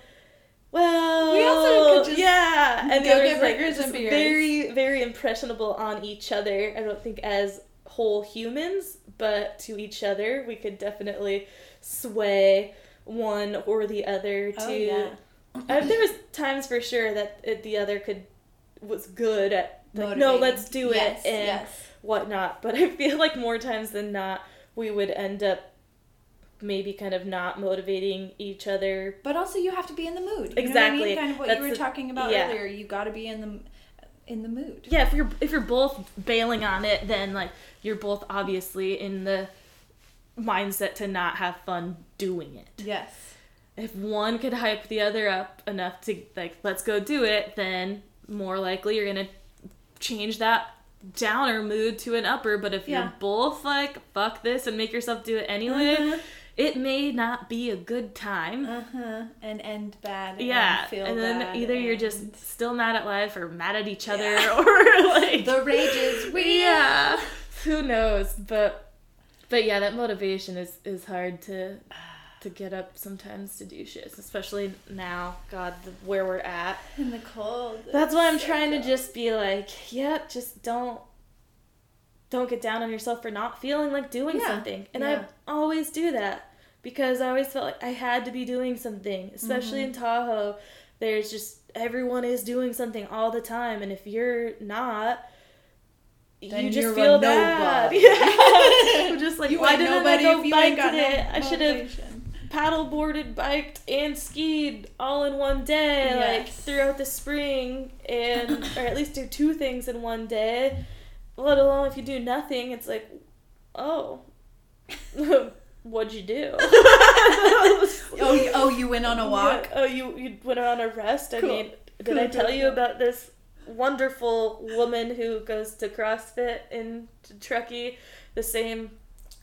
well, We also could just yeah, and the go other get is like burgers and beers. very, very impressionable on each other. I don't think as whole humans, but to each other, we could definitely sway one or the other to. Oh, yeah. I, there was times for sure that it, the other could was good at like, no, let's do it and yes. whatnot. But I feel like more times than not, we would end up maybe kind of not motivating each other. But also, you have to be in the mood. You what I Exactly. mean? Kind of what That's you were the- talking about yeah. earlier. You got to be in the in the mood. Yeah, if you're if you're both bailing on it, then like you're both obviously in the mindset to not have fun doing it. Yes. If one could hype the other up enough to like let's go do it, then more likely you're gonna change that downer mood to an upper. But if Yeah. you're both like fuck this and make yourself do it anyway, Uh-huh. it may not be a good time. Uh huh. And end bad. yeah, And, feel and then either you're just still mad at life or mad at each other Yeah. or like the rage is real. yeah who knows but but yeah that motivation is is hard to to get up sometimes to do shit especially now god the, where we're at In the cold. that's why i'm So trying to just be like yeah just don't don't get down on yourself for not feeling like doing Yeah, something and yeah. i always do that because i always felt like i had to be doing something especially in Mm-hmm. tahoe there's just everyone is doing something all the time and if you're not Then you just feel bad. nobody. Yeah. I'm just like, You why didn't nobody I go bike today? I should have. Paddle boarded, biked, and skied all in one day, like throughout the spring, and or at least do two things in one day. Let alone if you do nothing, it's like, oh, what'd you do? Oh, you, oh, you went on a walk. Yeah. Oh, you you went on a rest. I Cool. mean, did Cool, I tell you about this wonderful woman who goes to CrossFit in Truckee, the same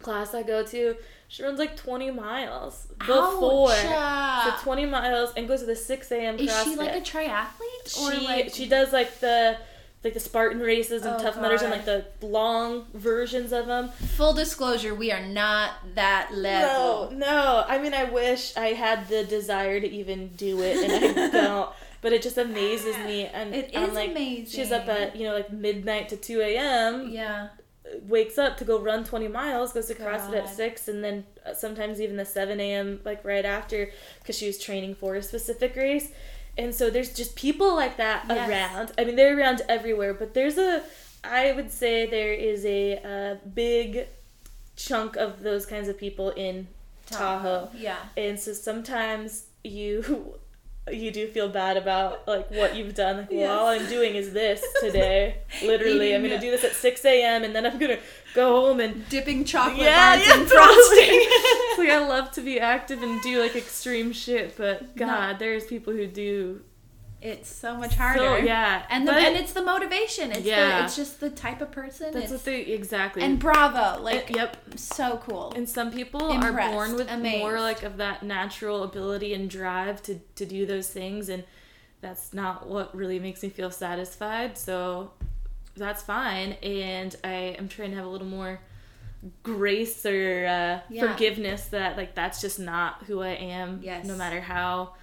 class I go to? She runs like twenty miles before. Ouch. So twenty miles and goes to the six a.m. Is CrossFit. she like a triathlete or she like she does like the like the Spartan races and Oh, Tough Mudders and like the long versions of them. Full disclosure, we are not that level. No, no. I mean, I wish I had the desire to even do it, and I don't. But it just amazes me, and It I'm is like, amazing. she's up at you know like midnight to two a.m. Yeah. Wakes up to go run twenty miles, goes to CrossFit at God. six, and then uh, sometimes even the seven a.m. like right after because she was training for a specific race. And so there's just people like that Yes. around. I mean, they're around everywhere, but there's a, I would say there is a, uh big chunk of those kinds of people in Tahoe. Yeah. And so sometimes you you do feel bad about like what you've done. Like, Yes. well, all I'm doing is this today. Literally, I'm gonna do this at 6 a.m. and then I'm gonna go home and Dipping chocolate yeah, bars yeah, in frosting. Like I love to be active and do like extreme shit, but No. God, there's people who do it's so much harder. So, yeah, And the, but- and it's the motivation. It's Yeah. the, it's just the type of person. that's what they exactly. and bravo, like Uh, yep. so cool. And some people are born with amazed. more like of that natural ability and drive to to do those things, and that's not what really makes me feel satisfied. So that's fine, and I am trying to have a little more grace or uh, Yeah. forgiveness that like that's just not who I am. Yes. No matter how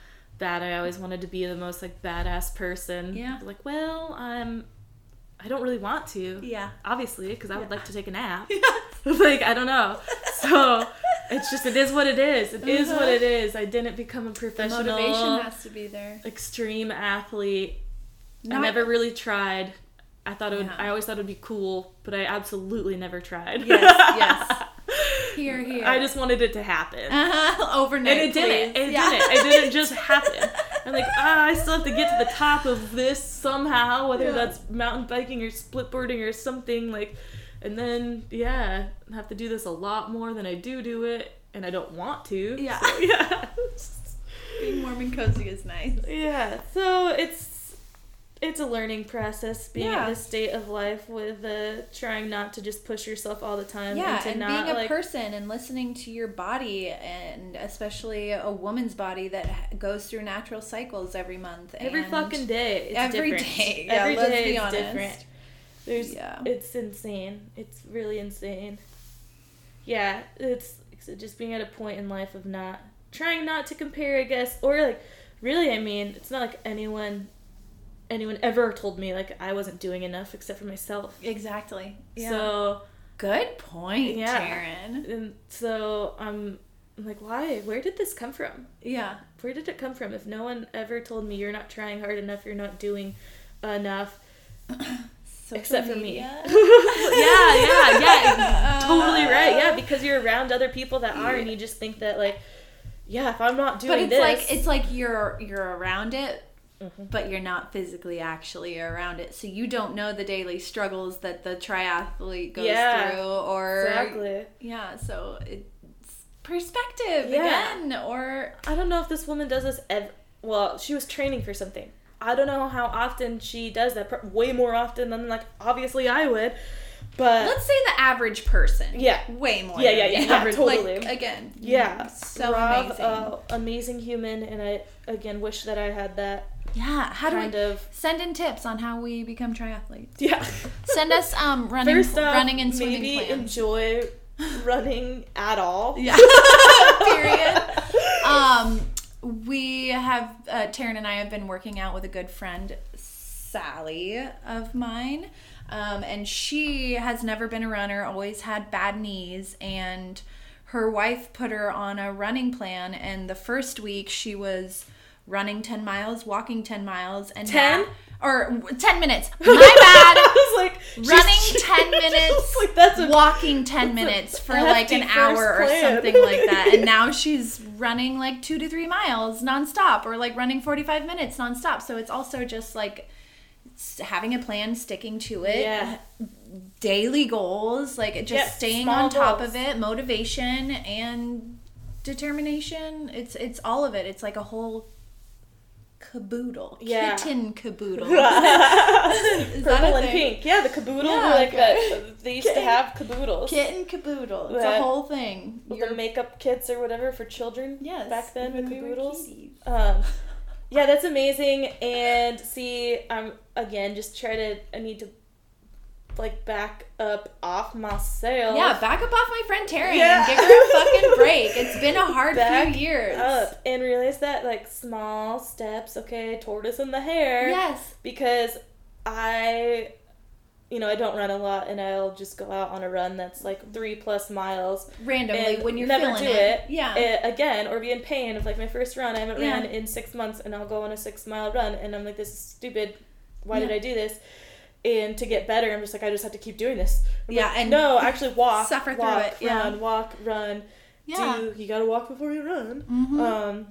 bad I always wanted to be the most like badass person. Yeah. Like, well, I'm. I don't really want to yeah. obviously because i would Yeah. like to take a nap Yeah. like i don't know so it's just it is what it is. It is what Uh-huh. it is. I didn't become a The professional motivation has to be there. extreme athlete. I never really tried. I thought it would. Yeah. I always thought it would be cool, but I absolutely never tried. Yes, yes. Here, here. I just wanted it to happen. uh-huh. overnight. and it didn't. It Yeah. didn't. It didn't just happen. I'm like, ah, I still have to get to the top of this somehow, whether Yeah. that's mountain biking or splitboarding or something like. And then yeah, I have to do this a lot more than I do do it, and I don't want to. Yeah. So, yeah. Being warm and cozy is nice. yeah. So it's it's a learning process being Yeah. in this state of life with uh, trying not to just push yourself all the time Yeah, and and not being a like person and listening to your body, and especially a woman's body that goes through natural cycles every month. every fucking day. Every different. day, yeah, Every day be is honest. different. There's Yeah. it's insane. It's really insane. Yeah, it's it's just being at a point in life of not trying not to compare, I guess, or like really, I mean, it's not like anyone anyone ever told me like I wasn't doing enough except for myself. Exactly. Yeah. So Good point, Yeah. Taryn. and so I'm like, why? Where did this come from? Yeah. Where did it come from? If no one ever told me you're not trying hard enough, you're not doing enough, except for me. yeah, yeah, yeah. Uh, totally right. Yeah, because you're around other people that are, and you just think that like, yeah, if I'm not doing But it's this, like it's like you're you're around it, Mhm. but you're not physically actually around it, so you don't know the daily struggles that the triathlete goes Yeah, through, or exactly. yeah. So it's perspective Yeah. again, or I don't know if this woman does this ever. Well, she was training for something. I don't know how often she does that. Way more often than like obviously I would, but let's say the average person. Yeah. way more. Yeah, yeah, yeah, average- totally. Like, again, yeah, so Rob, amazing. uh, amazing human, and I again wish that I had that yeah, how do kind we of send in tips on how we become triathletes? yeah. Send us um running, First off, running and swimming maybe plans. enjoy running at all. Yeah. Period. Um, we have uh, Taryn and I have been working out with a good friend, Sally of mine, um, and she has never been a runner. Always had bad knees, and her wife put her on a running plan. And the first week she was running ten miles, walking ten miles, and 10? now- or ten minutes. My bad I was like she's- running 10 minutes like that's a walking 10 That's minutes for like an hour first or something like that and now she's running like 2 to 3 miles nonstop or like running 45 minutes nonstop so it's also just like having a plan sticking to it Yeah. daily goals like just Yep, staying on top goals. of it motivation and determination it's it's all of it it's like a whole caboodle Yeah. kitten caboodle Purple and pink. Yeah, the caboodle. Yeah, like okay. that. They used to have caboodles. Kitten caboodle. It's That- a whole thing. with You're- the makeup kits or whatever for children. yes. Back then, with the when we caboodles. Um, yeah, that's amazing. And see, I'm again just try to. I need to like back up off myself. Yeah, back up off my friend Taryn Yeah. and give her a fucking break. It's been a hard Back few years. up and realize that like small steps. Okay, tortoise in the hare. Yes. because I, you know, I don't run a lot, and I'll just go out on a run that's like three plus miles. Randomly and when you're never feeling do it. it, Yeah. eh, again, or be in pain of like my first run. I haven't Yeah. ran in six months, and I'll go on a six mile run, and I'm like, this is stupid. Why did I do this? And to get better, I'm just like, I just have to keep doing this. I'm Yeah, like, and no, actually walk, suffer through walk, it, yeah. run, walk, run. yeah. Do you gotta walk before you run? Mhm. Um,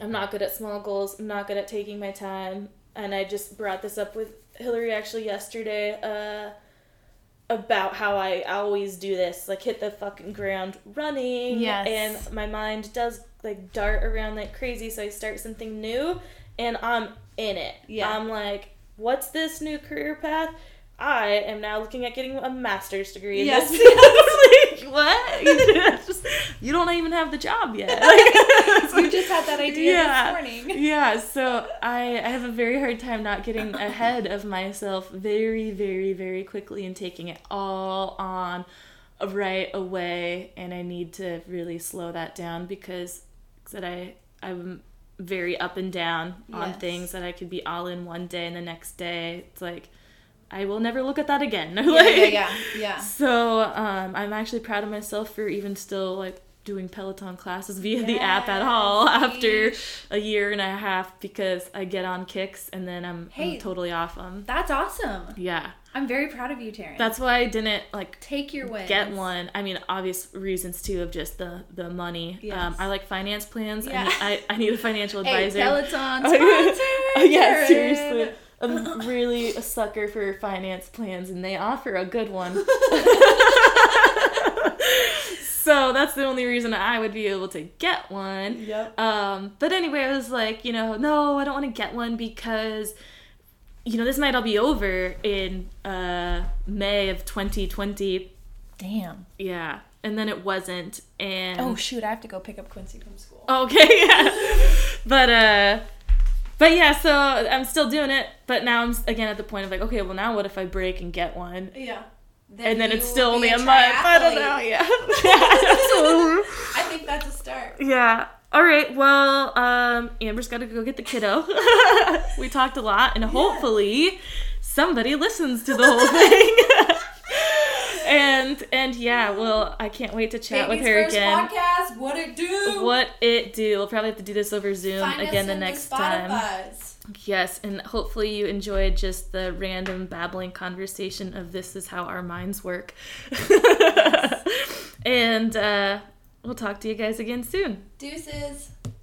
I'm not good at small goals. I'm not good at taking my time. And I just brought this up with Hillary actually yesterday uh, about how I always do this, like hit the fucking ground running. Yes. And my mind does like dart around like crazy, so I start something new, and I'm in it. Yeah. I'm like, what's this new career path? I am now looking at getting a master's degree in Yes. this. Like, what? You, just- you don't even have the job yet. Like, you just had that idea Yeah. this morning. yeah, so I, I have a very hard time not getting ahead of myself very, very, very quickly and taking it all on right away. And I need to really slow that down because that I I'm very up and down on Yes. things that I could be all in one day and the next day it's like I will never look at that again. Yeah, yeah, yeah, yeah. so um, I'm actually proud of myself for even still like doing Peloton classes via the app at all after a year and a half because I get on kicks and then I'm, Hey. I'm totally off them. That's awesome. Yeah. I'm very proud of you, Taryn. That's why I didn't like Take your wins. get one. I mean, obvious reasons too of just the the money. Um, I like finance plans. Yeah. I, need, I, I need a financial advisor. Hey. Peloton Oh, sponsor. yeah, seriously. I'm really a sucker for finance plans, and they offer a good one. So that's the only reason I would be able to get one. Yep. Um, but anyway, I was like, you know, no, I don't want to get one because, you know, this might all be over in uh, May of 2020. Damn. Yeah, and then it wasn't, and Oh shoot! I have to go pick up Quincy from school. Okay, yeah. but uh but yeah, so I'm still doing it, but now I'm again at the point of like, okay, well now what if I break and get one? Yeah. And then it's still only be a month. I don't know, yeah. I think that's a start. yeah. All right. Well, um Amber's got to go get the kiddo. we talked a lot and hopefully somebody listens to the whole thing. and and yeah, well, I can't wait to chat with her again. podcast. What it do? What it do? We'll probably have to do this over Zoom Find again the next time. Yes, and hopefully you enjoyed just the random babbling conversation of this is how our minds work. and uh, we'll talk to you guys again soon. Deuces.